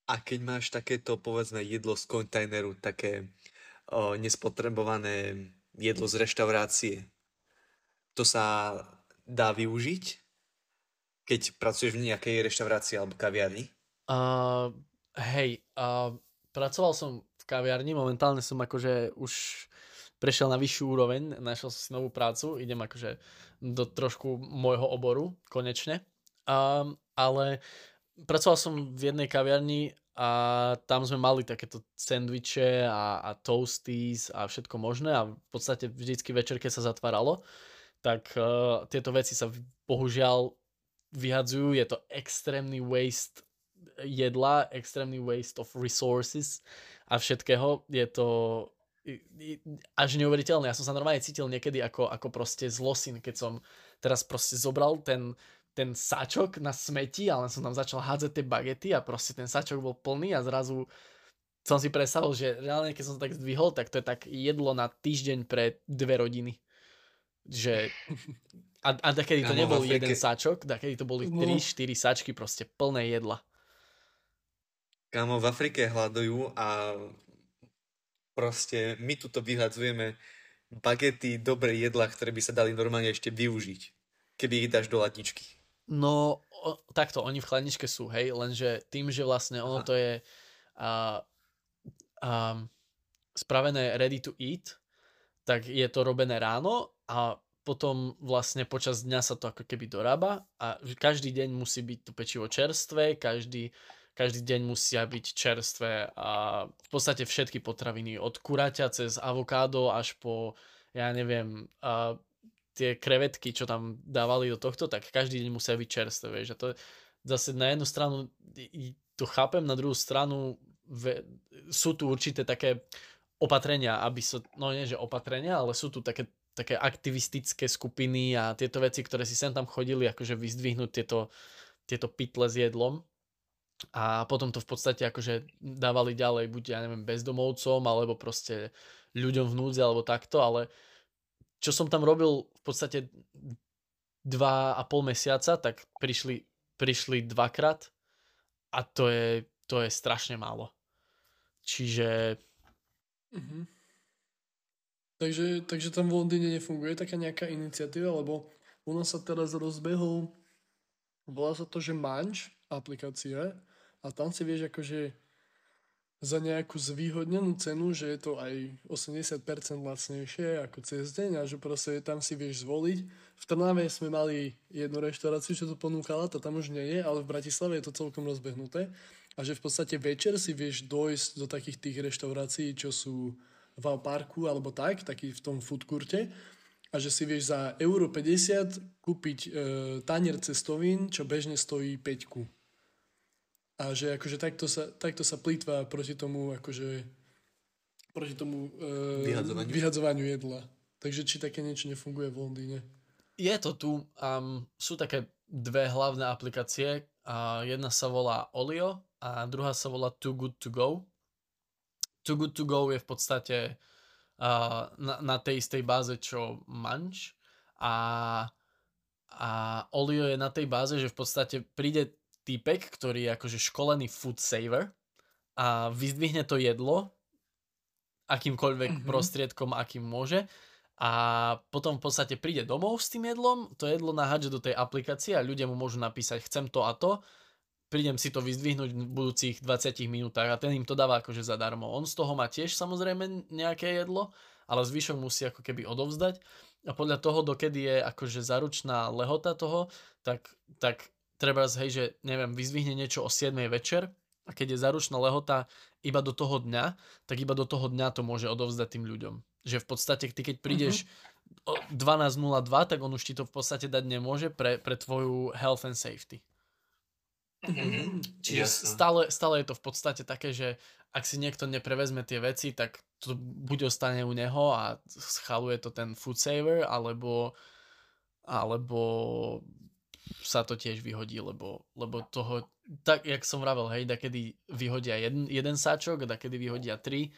A keď máš takéto, povedzme, jedlo z kontajneru, také o, nespotrebované jedlo z reštaurácie, to sa dá využiť, keď pracuješ v nejakej reštaurácii alebo kaviarni? Uh, hej, uh, pracoval som v kaviarni, momentálne som akože už prešiel na vyššiu úroveň, našiel som si novú prácu, idem akože do trošku môjho oboru, konečne. Um, ale pracoval som v jednej kaviarni a tam sme mali takéto sendviče a, a toasties a všetko možné a v podstate vždycky večer, keď sa zatváralo, tak uh, tieto veci sa bohužiaľ vyhadzujú. Je to extrémny waste jedla, extrémny waste of resources a všetkého. Je to až neuveriteľné. Ja som sa normálne cítil niekedy ako, ako proste zlosin, keď som teraz proste zobral ten, ten sačok na smeti a len som tam začal hádzať tie bagety a proste ten sačok bol plný a zrazu som si predstavil, že reálne keď som to tak zdvihol, tak to je tak jedlo na týždeň pre dve rodiny že a, a kedy to nebol Afrike... jeden sačok, kedy to boli 3-4 no. sačky proste plné jedla. Kámo, v Afrike hľadujú a proste my tuto vyhľadzujeme bagety, dobré jedla, ktoré by sa dali normálne ešte využiť, keby ich dáš do latničky. No, o, takto, oni v chladničke sú, hej, lenže tým, že vlastne ono Aha. to je uh, um, spravené ready to eat, tak je to robené ráno a potom vlastne počas dňa sa to ako keby dorába a každý deň musí byť to pečivo čerstvé, každý, každý deň musia byť čerstvé a v podstate všetky potraviny od kuraťa cez avokádo až po, ja neviem, a tie krevetky, čo tam dávali do tohto, tak každý deň musia byť čerstvé, vieš. A to zase na jednu stranu to chápem, na druhú stranu sú tu určité také opatrenia, aby sa, no nie že opatrenia, ale sú tu také také aktivistické skupiny a tieto veci, ktoré si sem tam chodili, akože vyzdvihnúť tieto, tieto pytle s jedlom. A potom to v podstate akože dávali ďalej, buď ja neviem, bezdomovcom, alebo proste ľuďom v núdzi, alebo takto, ale čo som tam robil v podstate dva a pol mesiaca, tak prišli, prišli dvakrát a to je, to je strašne málo. Čiže mm-hmm. Takže, takže tam v Londýne nefunguje taká nejaká iniciatíva, lebo u nás sa teraz rozbehol, volá sa to, že Manč aplikácia a tam si vieš akože za nejakú zvýhodnenú cenu, že je to aj 80% lacnejšie ako cez deň a že proste tam si vieš zvoliť. V Trnave sme mali jednu reštauráciu, čo to ponúkala, to tam už nie je, ale v Bratislave je to celkom rozbehnuté a že v podstate večer si vieš dojsť do takých tých reštaurácií, čo sú v parku alebo tak, taký v tom foodcourte a že si vieš za euro 50 kúpiť e, tanier cestovín, čo bežne stojí 5 a že akože takto sa, takto sa plýtva proti tomu akože proti tomu e, vyhadzovaniu. vyhadzovaniu jedla. Takže či také niečo nefunguje v Londýne? je to tu. Um, sú také dve hlavné aplikácie. Jedna sa volá Olio a druhá sa volá Too Good To Go. Too Good To Go je v podstate uh, na, na tej istej báze, čo Munch a, a Olio je na tej báze, že v podstate príde týpek, ktorý je akože školený food saver a vyzdvihne to jedlo akýmkoľvek mm-hmm. prostriedkom, akým môže a potom v podstate príde domov s tým jedlom, to jedlo nahádže do tej aplikácie a ľudia mu môžu napísať chcem to a to, prídem si to vyzdvihnúť v budúcich 20 minútach a ten im to dáva akože zadarmo. On z toho má tiež samozrejme nejaké jedlo, ale zvyšok musí ako keby odovzdať a podľa toho, dokedy je akože zaručná lehota toho, tak, tak treba hej, že neviem, vyzdvihne niečo o 7 večer a keď je zaručná lehota iba do toho dňa, tak iba do toho dňa to môže odovzdať tým ľuďom. Že v podstate ty keď prídeš mm-hmm. 12.02, tak on už ti to v podstate dať nemôže pre, pre tvoju health and safety. Mm-hmm. Čiže stále, stále je to v podstate také, že ak si niekto neprevezme tie veci, tak to buď ostane u neho a schaluje to ten food saver, alebo, alebo sa to tiež vyhodí, lebo, lebo toho, tak jak som vravel, hej, da kedy vyhodia jeden, jeden sáčok, da kedy vyhodia tri,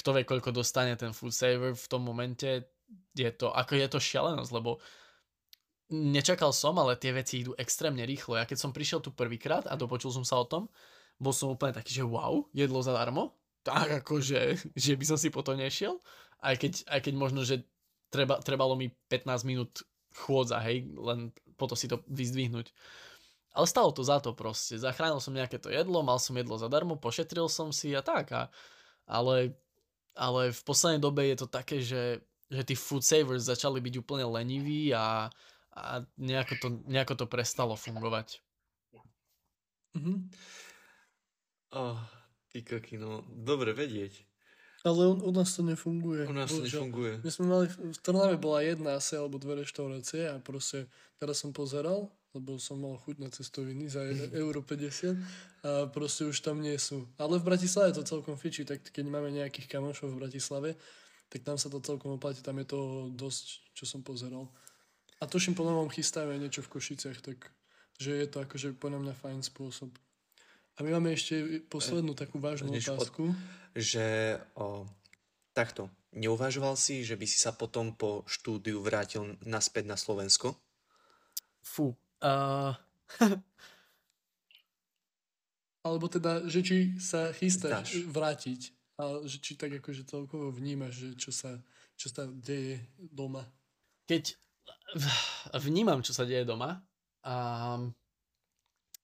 kto vie, koľko dostane ten food saver v tom momente, je to, ako je to šialenosť, lebo nečakal som, ale tie veci idú extrémne rýchlo. Ja keď som prišiel tu prvýkrát a dopočul som sa o tom, bol som úplne taký, že wow, jedlo zadarmo, tak akože, že by som si po to nešiel, aj keď, aj keď možno, že treba, trebalo mi 15 minút chôdza, hej, len potom si to vyzdvihnúť. Ale stalo to za to proste. Zachránil som nejaké to jedlo, mal som jedlo zadarmo, pošetril som si a tak. A, ale ale v poslednej dobe je to také, že, že tí food savers začali byť úplne leniví a, a nejako, to, nejako to prestalo fungovať. Mm-hmm. Oh, ty no, dobre vedieť. Ale u, u nás to nefunguje. U nás to nefunguje. My sme mali, v Trnave bola jedna asi alebo dve reštaurácie a proste teraz som pozeral lebo som mal chuť na cestoviny za euro 50 a proste už tam nie sú. Ale v Bratislave to celkom fičí, tak keď máme nejakých kamošov v Bratislave, tak tam sa to celkom oplatí, tam je to dosť, čo som pozeral. A tuším, po novom chystáme niečo v Košiciach, tak že je to akože podľa mňa fajn spôsob. A my máme ešte poslednú takú vážnu otázku. Od, že o, takto, neuvažoval si, že by si sa potom po štúdiu vrátil naspäť na Slovensko? Fú, Uh... Alebo teda, že či sa chystáš Dáš. vrátiť a že či tak akože celkovo vnímaš, že čo sa, čo sa deje doma. Keď vnímam, čo sa deje doma a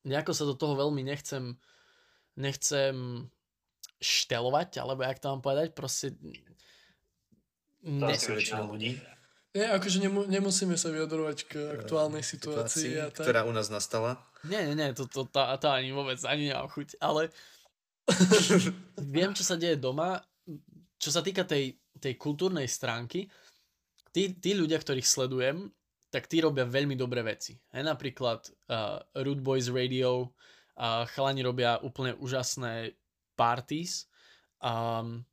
nejako sa do toho veľmi nechcem nechcem štelovať, alebo jak to mám povedať, proste... Ne... ľudí. Nie, akože nemu, nemusíme sa vyjadrovať k aktuálnej situácii. situácii a tak. Ktorá u nás nastala. Nie, nie, nie, to, to, to, to ani vôbec, ani nemám chuť, ale viem, čo sa deje doma. Čo sa týka tej, tej kultúrnej stránky, tí, tí ľudia, ktorých sledujem, tak tí robia veľmi dobré veci. He, napríklad uh, Root Boys Radio, uh, chalani robia úplne úžasné parties. Um,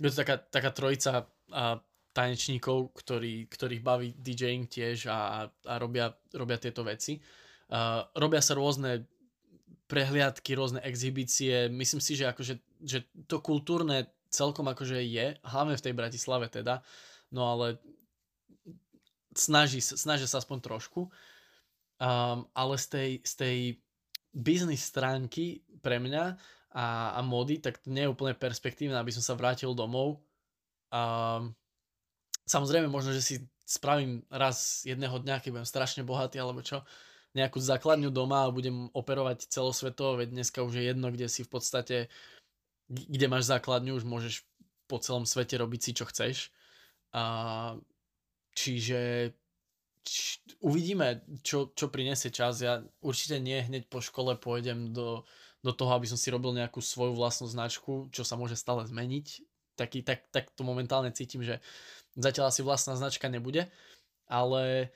je to taká, taká trojica uh, tanečníkov, ktorý, ktorých baví DJing tiež a, a robia, robia tieto veci. Uh, robia sa rôzne prehliadky, rôzne exhibície. Myslím si, že, akože, že to kultúrne celkom akože je, hlavne v tej Bratislave teda, no ale snaží, snaží sa aspoň trošku. Um, ale z tej, z tej biznis stránky pre mňa a, a mody, tak to nie je úplne perspektívne, aby som sa vrátil domov. Um, Samozrejme, možno, že si spravím raz jedného dňa, keď budem strašne bohatý alebo čo, nejakú základňu doma a budem operovať celosvetovo, veď dneska už je jedno, kde si v podstate, kde máš základňu, už môžeš po celom svete robiť si, čo chceš. A, čiže či, uvidíme, čo, čo prinesie čas. Ja určite nie hneď po škole pôjdem do, do toho, aby som si robil nejakú svoju vlastnú značku, čo sa môže stále zmeniť. Taký, tak, tak to momentálne cítim, že Zatiaľ asi vlastná značka nebude, ale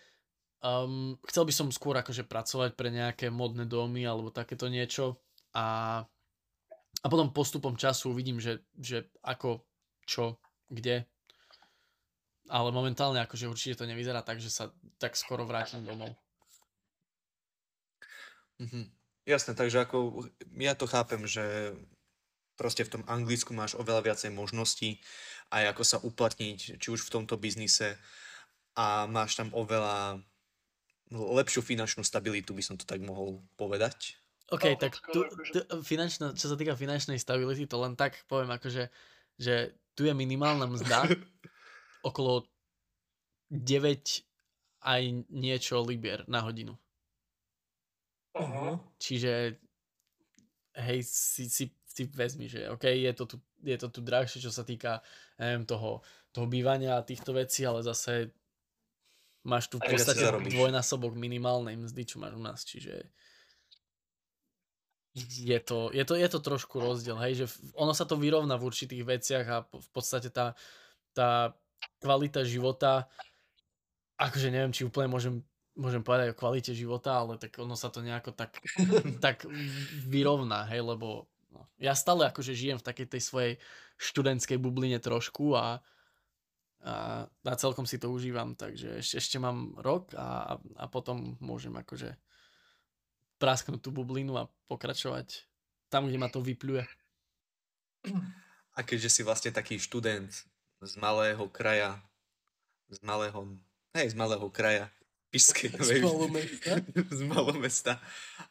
um, chcel by som skôr akože pracovať pre nejaké modné domy alebo takéto niečo a, a potom postupom času uvidím, že, že ako, čo, kde. ale momentálne akože určite to nevyzerá tak, že sa tak skoro vrátim domov. Mhm. Jasné, takže ako ja to chápem, že proste v tom Anglicku máš oveľa viacej možností aj ako sa uplatniť, či už v tomto biznise a máš tam oveľa lepšiu finančnú stabilitu, by som to tak mohol povedať. OK, no, tak tu, tu, finančná, čo sa týka finančnej stability, to len tak poviem, akože, že tu je minimálna mzda okolo 9 aj niečo libier na hodinu. Uh-huh. Čiže hej, si, si, si vezmi, že OK, je to tu, je to tu drahšie, čo sa týka neviem, toho, toho bývania a týchto vecí, ale zase máš tu v podstate dvojnásobok minimálnej mzdy, čo máš u nás, čiže je to, je, to, je to trošku rozdiel, hej, že ono sa to vyrovná v určitých veciach a v podstate tá, tá kvalita života, akože neviem, či úplne môžem môžem povedať o kvalite života, ale tak ono sa to nejako tak, tak vyrovná, hej, lebo ja stále akože žijem v takej tej svojej študentskej bubline trošku a, a, a celkom si to užívam, takže ešte, ešte mám rok a, a potom môžem akože prasknúť tú bublinu a pokračovať tam, kde ma to vypluje. A keďže si vlastne taký študent z malého kraja, z malého, hej, z malého kraja, Pišskej Novej... Z malomesta. z malomesta.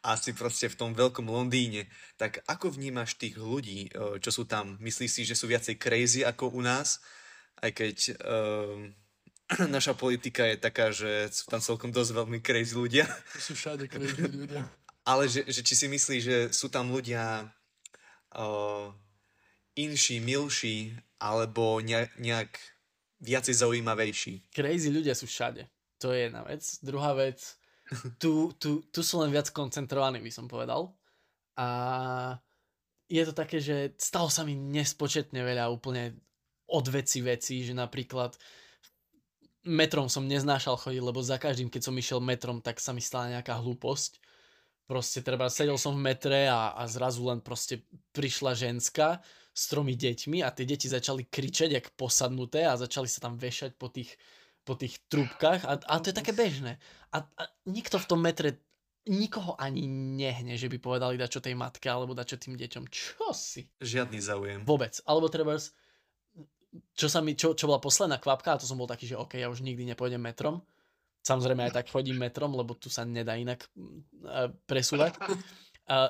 A si proste v tom veľkom Londýne. Tak ako vnímaš tých ľudí, eh, čo sú tam? Myslíš si, že sú viacej crazy ako u nás? Aj keď um, naša politika je taká, že sú tam celkom dosť veľmi crazy ľudia. Sú všade crazy ľudia. Ale že, že či si myslíš, že sú tam ľudia uh, inší, milší, alebo nejak, nejak viacej zaujímavejší? Crazy ľudia sú všade to je jedna vec. Druhá vec, tu, tu, tu sú len viac koncentrovaní, by som povedal. A je to také, že stalo sa mi nespočetne veľa úplne od veci veci, že napríklad metrom som neznášal chodiť, lebo za každým, keď som išiel metrom, tak sa mi stala nejaká hlúposť. Proste treba, sedel som v metre a, a zrazu len proste prišla ženská s tromi deťmi a tie deti začali kričať jak posadnuté a začali sa tam vešať po tých po tých trúbkach a, a to je také bežné. A, a nikto v tom metre nikoho ani nehne, že by povedali dať čo tej matke alebo dať čo tým deťom. Čo si? Žiadny záujem. Vôbec. Alebo treba čo, sa mi, čo, čo bola posledná kvapka a to som bol taký, že OK, ja už nikdy nepôjdem metrom. Samozrejme aj tak chodím metrom, lebo tu sa nedá inak uh, presúvať. Uh,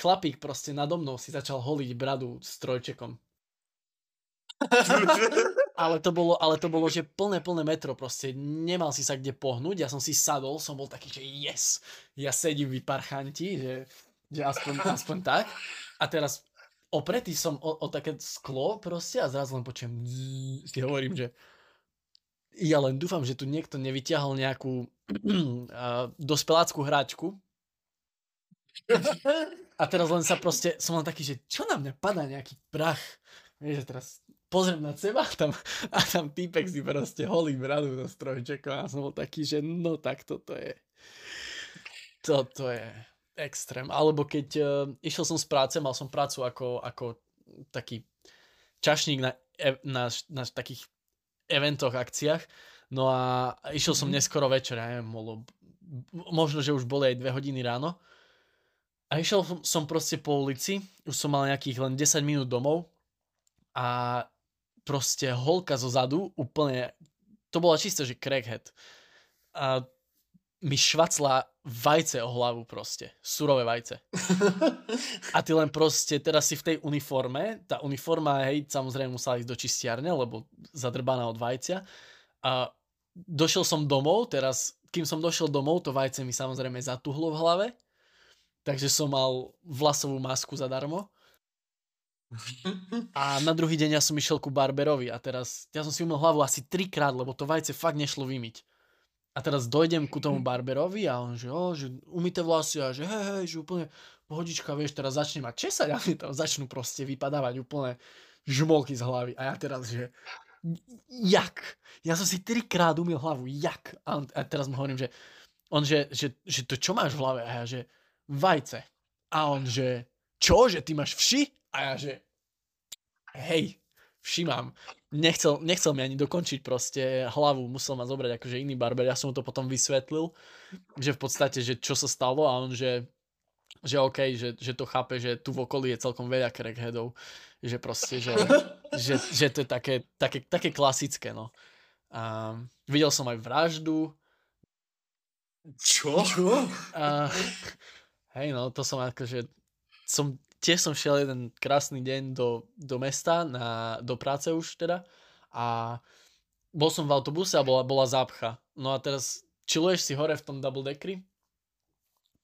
chlapík proste nado mnou si začal holiť bradu s trojčekom. ale to bolo, ale to bolo, že plné, plné metro proste, nemal si sa kde pohnúť, ja som si sadol, som bol taký, že yes, ja sedím v parchanti, že, že aspoň, aspoň tak. A teraz opretý som o, o také sklo proste a zrazu len počujem, si hovorím, že ja len dúfam, že tu niekto nevyťahol nejakú uh, dospeláckú hráčku. A teraz len sa proste, som len taký, že čo na mňa padá nejaký prach. Vieš, že teraz pozriem na seba tam, a tam týpek si proste holý bradu do strojčekom a som bol taký, že no tak toto je toto je extrém. Alebo keď uh, išiel som z práce, mal som prácu ako, ako taký čašník na, na, na takých eventoch, akciách. No a išiel som mhm. neskoro večer, ja neviem, bolo, možno, že už boli aj dve hodiny ráno. A išiel som proste po ulici, už som mal nejakých len 10 minút domov a proste holka zo zadu úplne, to bola čisto, že crackhead. A mi švacla vajce o hlavu proste. Surové vajce. A ty len proste, teraz si v tej uniforme, tá uniforma, hej, samozrejme musela ísť do čistiarne, lebo zadrbaná od vajcia. A došiel som domov, teraz, kým som došiel domov, to vajce mi samozrejme zatuhlo v hlave. Takže som mal vlasovú masku zadarmo. A na druhý deň ja som išiel ku barberovi a teraz ja som si umil hlavu asi trikrát, lebo to vajce fakt nešlo vymyť. A teraz dojdem ku tomu barberovi a on že, oh, že umyte vlasy a že hej, hej, že úplne pohodička, vieš, teraz začne mať česať a tam začnú proste vypadávať úplne žmolky z hlavy. A ja teraz, že jak? Ja som si trikrát umil hlavu, jak? A, on, a teraz mu hovorím, že on, že, že, že to čo máš v hlave? A ja, že vajce. A on, že čo, že ty máš vši? A ja že, hej, všímam. Nechcel, nechcel mi ani dokončiť proste hlavu, musel ma zobrať akože iný barber, ja som mu to potom vysvetlil, že v podstate, že čo sa stalo a on, že že OK, že, že to chápe, že tu v okolí je celkom veľa crackheadov, že proste, že, že, že to je také, také, také klasické, no. A videl som aj vraždu. Čo? Čo? A, hej, no, to som akože, som, tiež som šiel jeden krásny deň do, do mesta, na, do práce už teda a bol som v autobuse a bola, bola zápcha. No a teraz chilluješ si hore v tom double deckri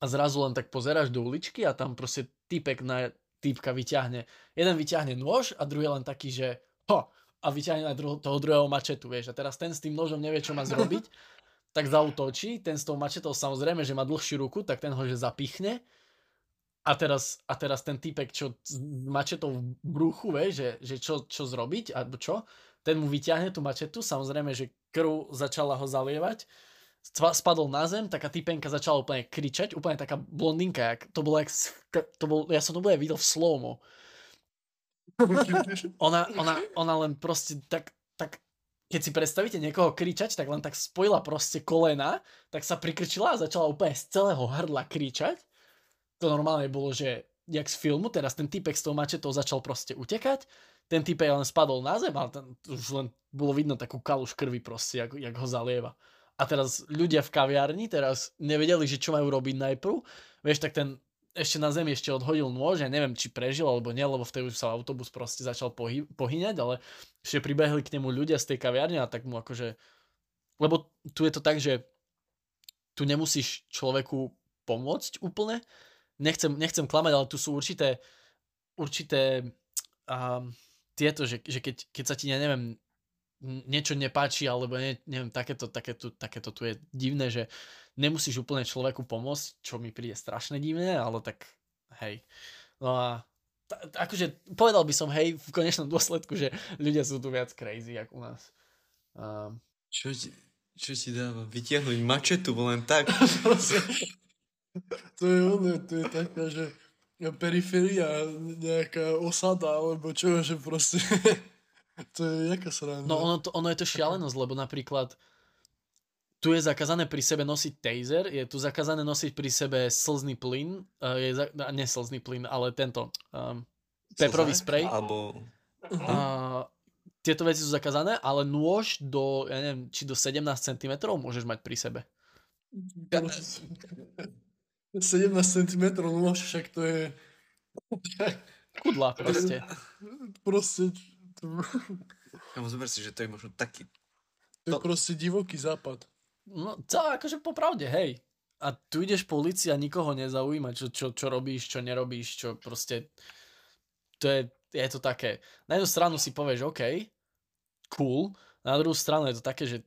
a zrazu len tak pozeráš do uličky a tam proste typek na typka vyťahne. Jeden vyťahne nôž a druhý len taký, že ho, a vyťahne na druho, toho druhého mačetu, vieš. A teraz ten s tým nožom nevie, čo má zrobiť, tak zautočí, ten s tou mačetou samozrejme, že má dlhšiu ruku, tak ten ho že zapichne a teraz, a teraz ten typek, čo s mačetou v bruchu, vieš, že, že čo, čo zrobiť, alebo čo, ten mu vyťahne tú mačetu, samozrejme, že krv začala ho zalievať spadol na zem, taká typenka začala úplne kričať, úplne taká blondinka, jak, to bolo jak, to bol, ja som to bude videl v slowmo. Ona, ona, ona len proste tak, tak, keď si predstavíte niekoho kričať, tak len tak spojila proste kolena, tak sa prikrčila a začala úplne z celého hrdla kričať. To normálne bolo, že jak z filmu, teraz ten typek s tou mačetou začal proste utekať, ten typek len spadol na zem, ale ten, už len bolo vidno takú kaluš krvi proste, jak, jak ho zalieva. A teraz ľudia v kaviarni teraz nevedeli, že čo majú robiť najprv, vieš, tak ten ešte na zemi ešte odhodil nôž, ja neviem, či prežil alebo nie, lebo vtedy už sa autobus proste začal pohy- pohyňať, ale ešte pribehli k nemu ľudia z tej kaviarne a tak mu akože, lebo tu je to tak, že tu nemusíš človeku pomôcť úplne, nechcem, nechcem klamať, ale tu sú určité, určité um, tieto, že, že keď, keď sa ti, ja neviem, niečo nepáči, alebo ne, neviem, takéto, takéto, takéto tu je divné, že nemusíš úplne človeku pomôcť, čo mi príde strašne divné, ale tak hej. No a ta, akože povedal by som hej v konečnom dôsledku, že ľudia sú tu viac crazy, jak u nás. Um, čo, ti, čo ti dáva? Vytiahnuť mačetu len tak? to je ono, to je taká, že periféria, nejaká osada, alebo čo, že proste to je jaká sranda. No ono, to, ono je to šialenosť, lebo napríklad tu je zakázané pri sebe nosiť taser, je tu zakázané nosiť pri sebe slzný plyn, uh, je za, nie slzný plyn, ale tento um, peprový sprej. Alebo... Uh, tieto veci sú zakázané, ale nôž do, ja neviem, či do 17 cm môžeš mať pri sebe. 17 cm nôž, však to je... Kudla proste. proste Kámo, zober si, že to je možno taký... To je proste divoký západ. No, to akože popravde, hej. A tu ideš po ulici a nikoho nezaujíma, čo, čo, čo robíš, čo nerobíš, čo proste... To je, je to také... Na jednu stranu si povieš, OK, cool. Na druhú stranu je to také, že,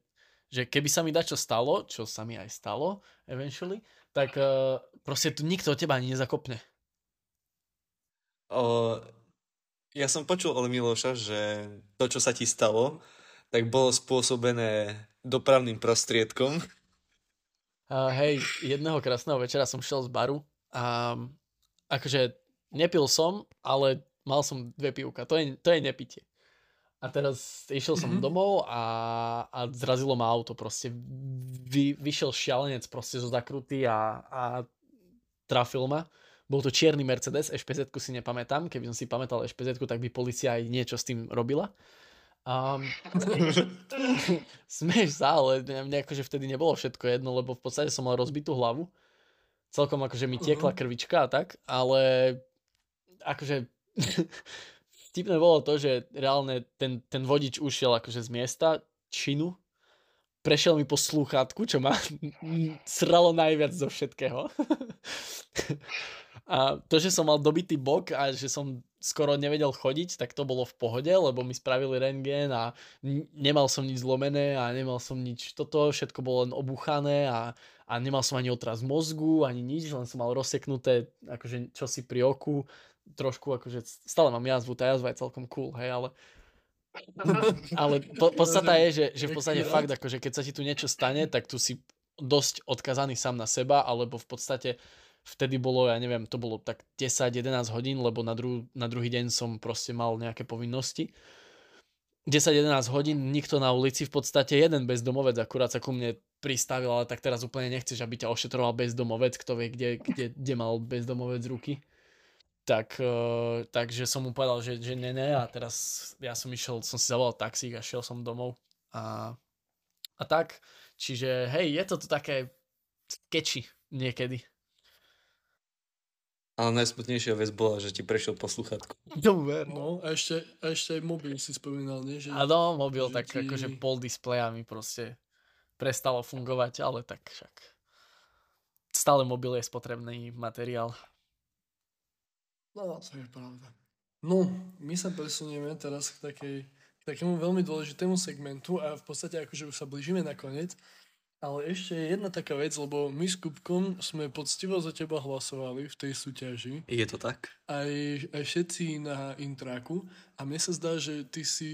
že keby sa mi dačo stalo, čo sa mi aj stalo, eventually, tak uh, proste tu nikto od teba ani nezakopne. O, ja som počul od Miloša, že to, čo sa ti stalo, tak bolo spôsobené dopravným prostriedkom. Uh, hej, jedného krásneho večera som šiel z baru a akože nepil som, ale mal som dve pivka. To je, to je nepitie. A teraz išiel som mm-hmm. domov a, a zrazilo ma auto. Proste vy, vyšiel šialenec proste zo zakruty a, a trafil ma. Bol to čierny Mercedes, ešpz si nepamätám. Keby som si pamätal ešpz tak by policia aj niečo s tým robila. Um, smeš sa, ale mne akože vtedy nebolo všetko jedno, lebo v podstate som mal rozbitú hlavu. Celkom akože mi tiekla mhm. krvička a tak, ale akože vtipné bolo to, že reálne ten, ten vodič ušiel akože z miesta, činu, prešiel mi po slúchátku, čo ma sralo najviac zo všetkého. A to, že som mal dobitý bok a že som skoro nevedel chodiť, tak to bolo v pohode, lebo mi spravili rentgen a nemal som nič zlomené a nemal som nič toto, všetko bolo len obuchané a, a nemal som ani otraz mozgu, ani nič, len som mal rozseknuté akože čosi pri oku, trošku akože stále mám jazvu, tá jazva je celkom cool, hej, ale ale po, podstata je, že, že v podstate fakt, akože keď sa ti tu niečo stane, tak tu si dosť odkazaný sám na seba, alebo v podstate vtedy bolo, ja neviem, to bolo tak 10-11 hodín, lebo na, dru- na druhý deň som proste mal nejaké povinnosti. 10-11 hodín, nikto na ulici, v podstate jeden bezdomovec akurát sa ku mne pristavil, ale tak teraz úplne nechceš, aby ťa ošetroval bezdomovec, kto vie, kde, kde, kde mal bezdomovec ruky. Tak, uh, takže som mu povedal, že, že ne, ne a teraz ja som išiel, som si zavolal taxík a šiel som domov a, a tak. Čiže hej, je to tu také sketchy niekedy. Ale najsmutnejšia vec bola, že ti prešiel posluchatku. Dobre. No, a ešte, a ešte aj mobil si spomínal, nie? Že, Áno, mobil že tak ti- akože pol displeja mi proste prestalo fungovať, ale tak však stále mobil je spotrebný materiál. No, to je pravda. No, my sa presunieme teraz k, takej, k takému veľmi dôležitému segmentu a v podstate akože už sa blížime na koniec. Ale ešte je jedna taká vec, lebo my s Kupkom sme poctivo za teba hlasovali v tej súťaži. Je to tak? Aj, aj všetci na intraku. A mne sa zdá, že ty si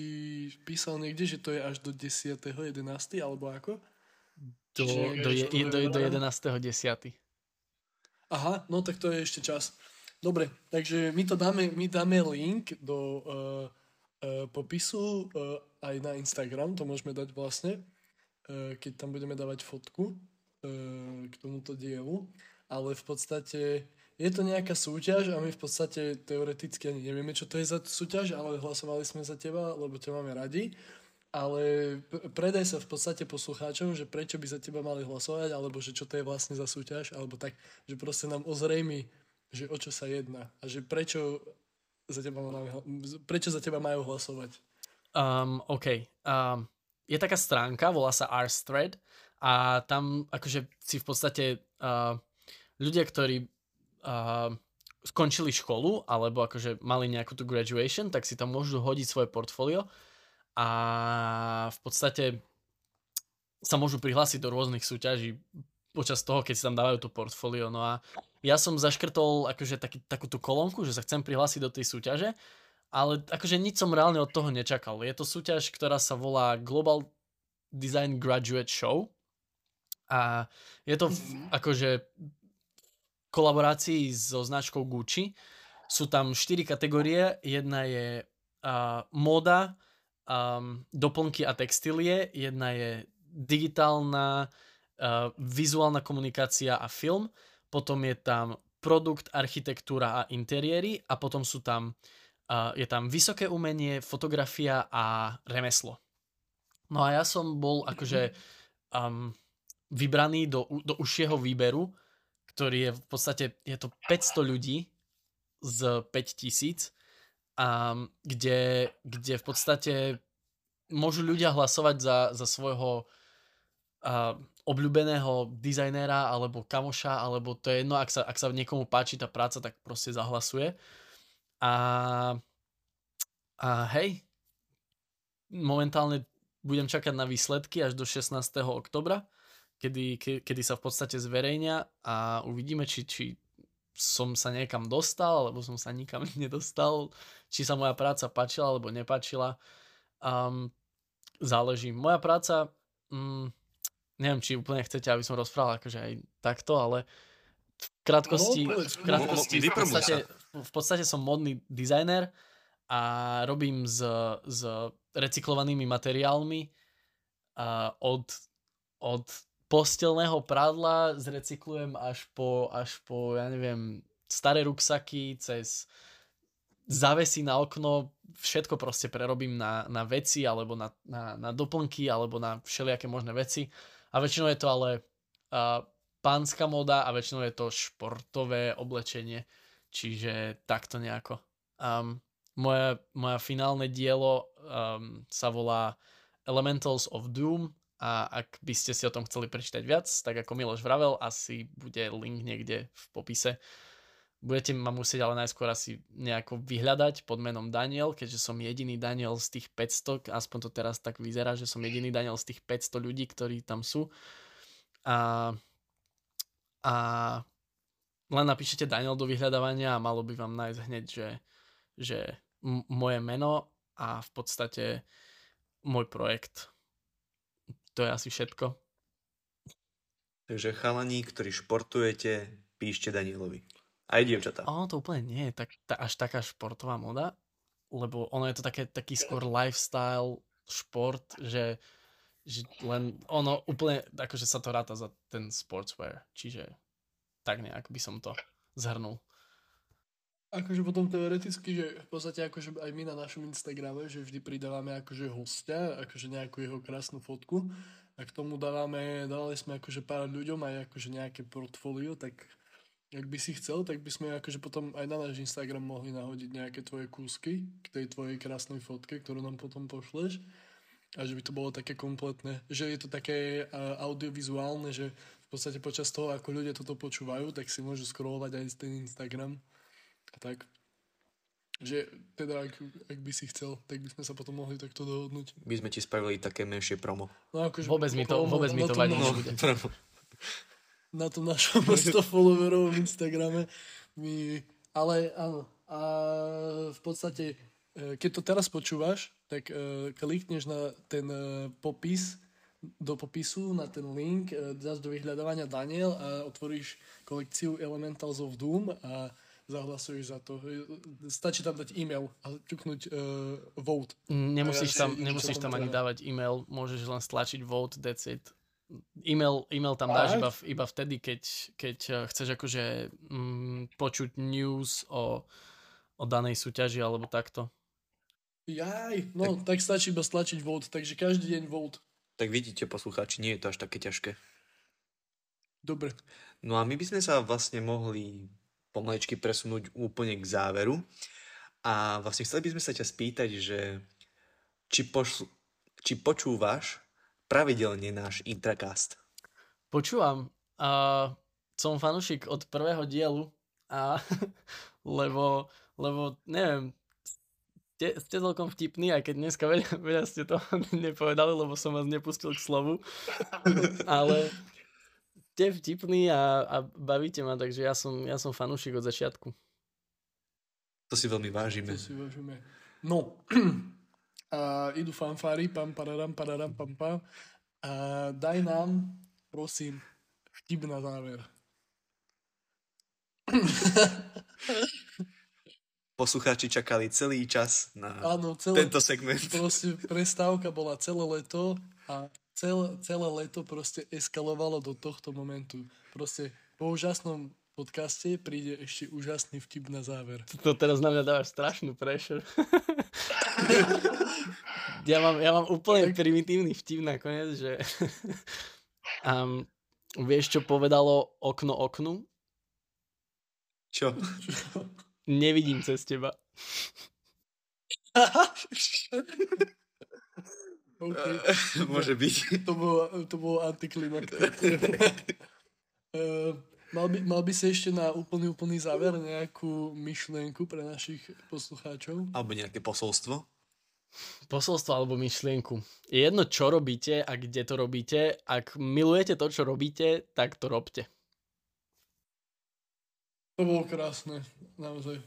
písal niekde, že to je až do 10. 11. alebo ako? Do, Čiže do, je, do, do veľa. 11.10. Aha, no tak to je ešte čas. Dobre, takže my to dáme, my dáme link do uh, uh, popisu uh, aj na Instagram, to môžeme dať vlastne, uh, keď tam budeme dávať fotku uh, k tomuto dielu. Ale v podstate je to nejaká súťaž a my v podstate teoreticky ani nevieme, čo to je za súťaž, ale hlasovali sme za teba, lebo ťa máme radi. Ale predaj sa v podstate poslucháčom, že prečo by za teba mali hlasovať, alebo že čo to je vlastne za súťaž, alebo tak, že proste nám ozrejmi, že o čo sa jedná a že prečo za teba, hla- prečo za teba majú hlasovať. Um, OK. Um, je taká stránka, volá sa Ars Thread a tam akože si v podstate uh, ľudia, ktorí uh, skončili školu alebo akože mali nejakú tú graduation, tak si tam môžu hodiť svoje portfólio a v podstate sa môžu prihlásiť do rôznych súťaží počas toho, keď si tam dávajú to portfólio. No a ja som zaškrtol akože taký, takú tú kolónku, že sa chcem prihlásiť do tej súťaže, ale akože nič som reálne od toho nečakal. Je to súťaž, ktorá sa volá Global Design Graduate Show a je to v, akože v kolaborácii so značkou Gucci. Sú tam štyri kategórie. Jedna je uh, móda, um, doplnky a textílie. Jedna je digitálna, uh, vizuálna komunikácia a film. Potom je tam produkt, architektúra a interiéry a potom sú tam, uh, je tam vysoké umenie, fotografia a remeslo. No a ja som bol akože um, vybraný do, do užšieho výberu, ktorý je v podstate, je to 500 ľudí z 5000, um, kde, kde v podstate môžu ľudia hlasovať za, za svojho uh, obľúbeného dizajnéra alebo kamoša, alebo to je jedno, ak sa, ak sa niekomu páči tá práca, tak proste zahlasuje. A, a hej, momentálne budem čakať na výsledky až do 16. oktobra, kedy, ke, kedy sa v podstate zverejnia a uvidíme, či, či som sa niekam dostal, alebo som sa nikam nedostal, či sa moja práca páčila alebo nepáčila. Um, záleží. Moja práca, mm, neviem, či úplne chcete, aby som rozprával akože aj takto, ale v krátkosti, No, v, krátkosti v, podstate, v podstate som modný dizajner a robím s, s recyklovanými materiálmi a od, od postelného prádla zrecyklujem až po, až po, ja neviem, staré ruksaky, cez zavesy na okno, všetko proste prerobím na, na veci, alebo na, na, na doplnky, alebo na všelijaké možné veci. A väčšinou je to ale uh, pánska moda a väčšinou je to športové oblečenie. Čiže takto nejako. Um, moje, moje finálne dielo um, sa volá Elementals of Doom a ak by ste si o tom chceli prečítať viac, tak ako Miloš vravel, asi bude link niekde v popise. Budete ma musieť ale najskôr asi nejako vyhľadať pod menom Daniel, keďže som jediný Daniel z tých 500, aspoň to teraz tak vyzerá, že som jediný Daniel z tých 500 ľudí, ktorí tam sú. A, a len napíšete Daniel do vyhľadávania a malo by vám nájsť hneď, že, že m- moje meno a v podstate môj projekt. To je asi všetko. Takže chalani, ktorí športujete, píšte Danielovi. Aj dievčatá. Ono to úplne nie je tak, ta, až taká športová moda. lebo ono je to také, taký skôr lifestyle šport, že, že len ono úplne, akože sa to ráta za ten sportswear, čiže tak nejak by som to zhrnul. Akože potom teoreticky, že v podstate akože aj my na našom Instagrame, že vždy pridávame akože hostia, akože nejakú jeho krásnu fotku a k tomu dávame, dávali sme akože pár ľuďom aj akože nejaké portfólio, tak ak by si chcel, tak by sme akože potom aj na náš Instagram mohli nahodiť nejaké tvoje kúsky k tej tvojej krásnej fotke, ktorú nám potom pošleš a že by to bolo také kompletné, že je to také uh, audiovizuálne, že v podstate počas toho, ako ľudia toto počúvajú, tak si môžu scrollovať aj ten Instagram a tak. Že teda, ak, ak by si chcel, tak by sme sa potom mohli takto dohodnúť. My sme ti spravili také menšie promo. No, akože Vôbec mi to, promo vôbec mi to vadí promo. Na tom našom 100 followerovom Instagrame. My, ale áno, a v podstate, e, keď to teraz počúvaš, tak e, klikneš na ten e, popis, do popisu, na ten link, dáš do vyhľadávania Daniel a otvoríš kolekciu Elementals of Doom a zahlasuješ za to. Stačí tam dať e-mail a ťuknúť uh, vote. Nemusíš ja tam, si- nemusíš tam ani dávať e-mail, môžeš len stlačiť vote, that's it. E-mail, e-mail tam dáš iba, iba vtedy, keď, keď eh, chceš akože mm, počuť news o, o danej súťaži alebo takto. Jaj, no tak, tak stačí iba stlačiť vote, takže každý deň vote. Tak vidíte, poslucháči, nie je to až také ťažké. Dobre. No a my by sme sa vlastne mohli pomaličky presunúť úplne k záveru. A vlastne chceli by sme sa ťa spýtať, že či, pošl- či počúvaš pravidelne náš Intracast. Počúvam, a som fanúšik od prvého dielu, a, lebo, lebo neviem, ste, ste celkom vtipní, aj keď dneska veľa, veľa ste to nepovedali, lebo som vás nepustil k slovu, ale ste vtipní a, a bavíte ma, takže ja som, ja som fanúšik od začiatku. To si veľmi vážime. To si vážime. No, a idú fanfári, pam, pararam, pararam, pam, pam. A daj nám, prosím, vtip na záver. Poslucháči čakali celý čas na Áno, celé, tento segment. proste prestávka bola celé leto a celé, celé leto proste eskalovalo do tohto momentu. Proste po úžasnom podcaste príde ešte úžasný vtip na záver. To teraz na mňa dávaš strašnú pressure. ja, mám, ja mám úplne primitívny vtip nakoniec, že um, vieš, čo povedalo okno oknu? Čo? Nevidím cez teba. okay. Môže byť. To bolo, to bolo antiklimax. uh, mal, by, mal by si ešte na úplný, úplný záver nejakú myšlienku pre našich poslucháčov? Alebo nejaké posolstvo. Posolstvo alebo myšlienku. Je jedno, čo robíte a kde to robíte. Ak milujete to, čo robíte, tak to robte. To bolo krásne, naozaj.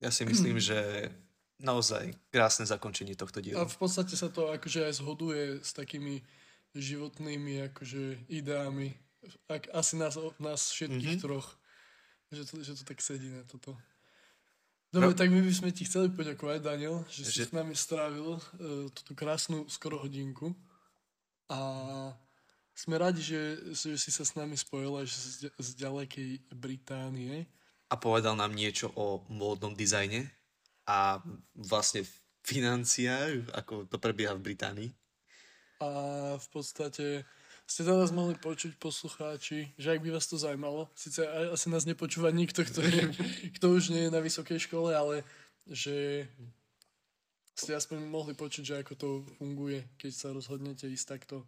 Ja si myslím, že naozaj krásne zakončenie tohto A diela. v podstate sa to akože aj zhoduje s takými životnými akože ideami. Ak, asi nás, nás všetkých Mhm. troch. Že to, že to tak sedí na toto. Dobre, No. tak my by sme ti chceli poďakovať, Daniel, že si Že- s nami strávil uh, túto krásnu skoro hodinku. A sme radi, že, že si sa s nami spojil až z, z ďalekej Británie. A povedal nám niečo o módnom dizajne a vlastne financiách, ako to prebieha v Británii. A v podstate ste teraz mohli počuť poslucháči, že ak by vás to zaujímalo, síce aj- asi nás nepočúva nikto, kto, je, kto už nie je na vysokej škole, ale že ste aspoň mohli počuť, že ako to funguje, keď sa rozhodnete ísť takto,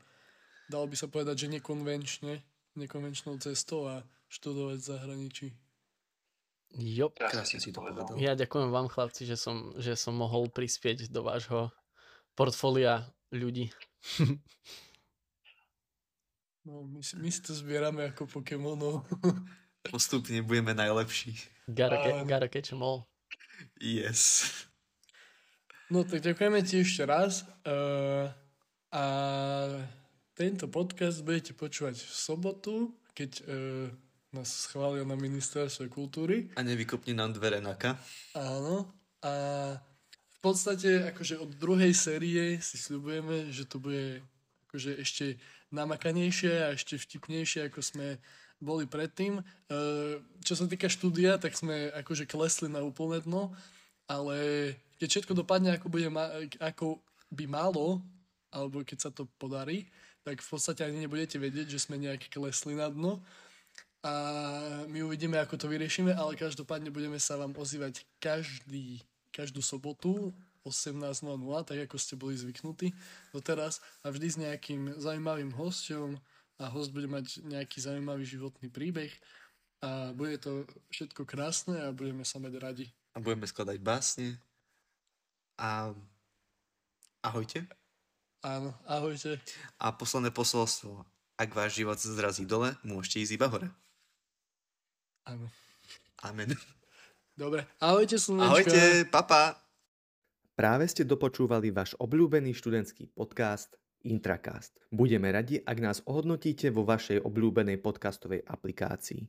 dalo by sa povedať, že nekonvenčne, nekonvenčnou cestou a študovať v zahraničí. Jo. Krásne si to povedal. Ja ďakujem vám, chlapci, že som, že som mohol prispieť do vášho portfólia ľudí. No, my, si, my si to zbierame ako Pokémonov. Postupne budeme najlepší. Gotta, gotta catch 'em all. Yes. No tak ďakujeme ti ešte raz. Uh, a tento podcast budete počúvať v sobotu, keď uh, nás schvália na ministerstve kultúry. A nevykopne nám dvere naka. Áno. A v podstate akože od druhej série si sľubujeme, že to bude akože ešte namakanejšie a ešte vtipnejšie, ako sme boli predtým. E, čo sa týka štúdia, tak sme akože klesli na úplné dno, ale keď všetko dopadne, ako, bude ma- ako by malo, alebo keď sa to podarí, tak v podstate ani nebudete vedieť, že sme nejak klesli na dno. A my uvidíme, ako to vyriešime, ale každopádne budeme sa vám ozývať každý, každú sobotu 18.00, tak ako ste boli zvyknutí doteraz a vždy s nejakým zaujímavým hosťom a host bude mať nejaký zaujímavý životný príbeh a bude to všetko krásne a budeme sa mať radi. A budeme skladať básne. A ahojte. Áno, ahojte. A posledné posolstvo. Ak váš život zrazí dole, môžete ísť iba hore. Áno. Amen. Dobre, ahojte slnečko. Ahojte, papa. Práve ste dopočúvali váš obľúbený študentský podcast Intracast. Budeme radi, ak nás ohodnotíte vo vašej obľúbenej podcastovej aplikácii.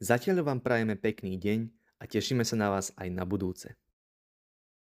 Zatiaľ vám prajeme pekný deň a tešíme sa na vás aj na budúce.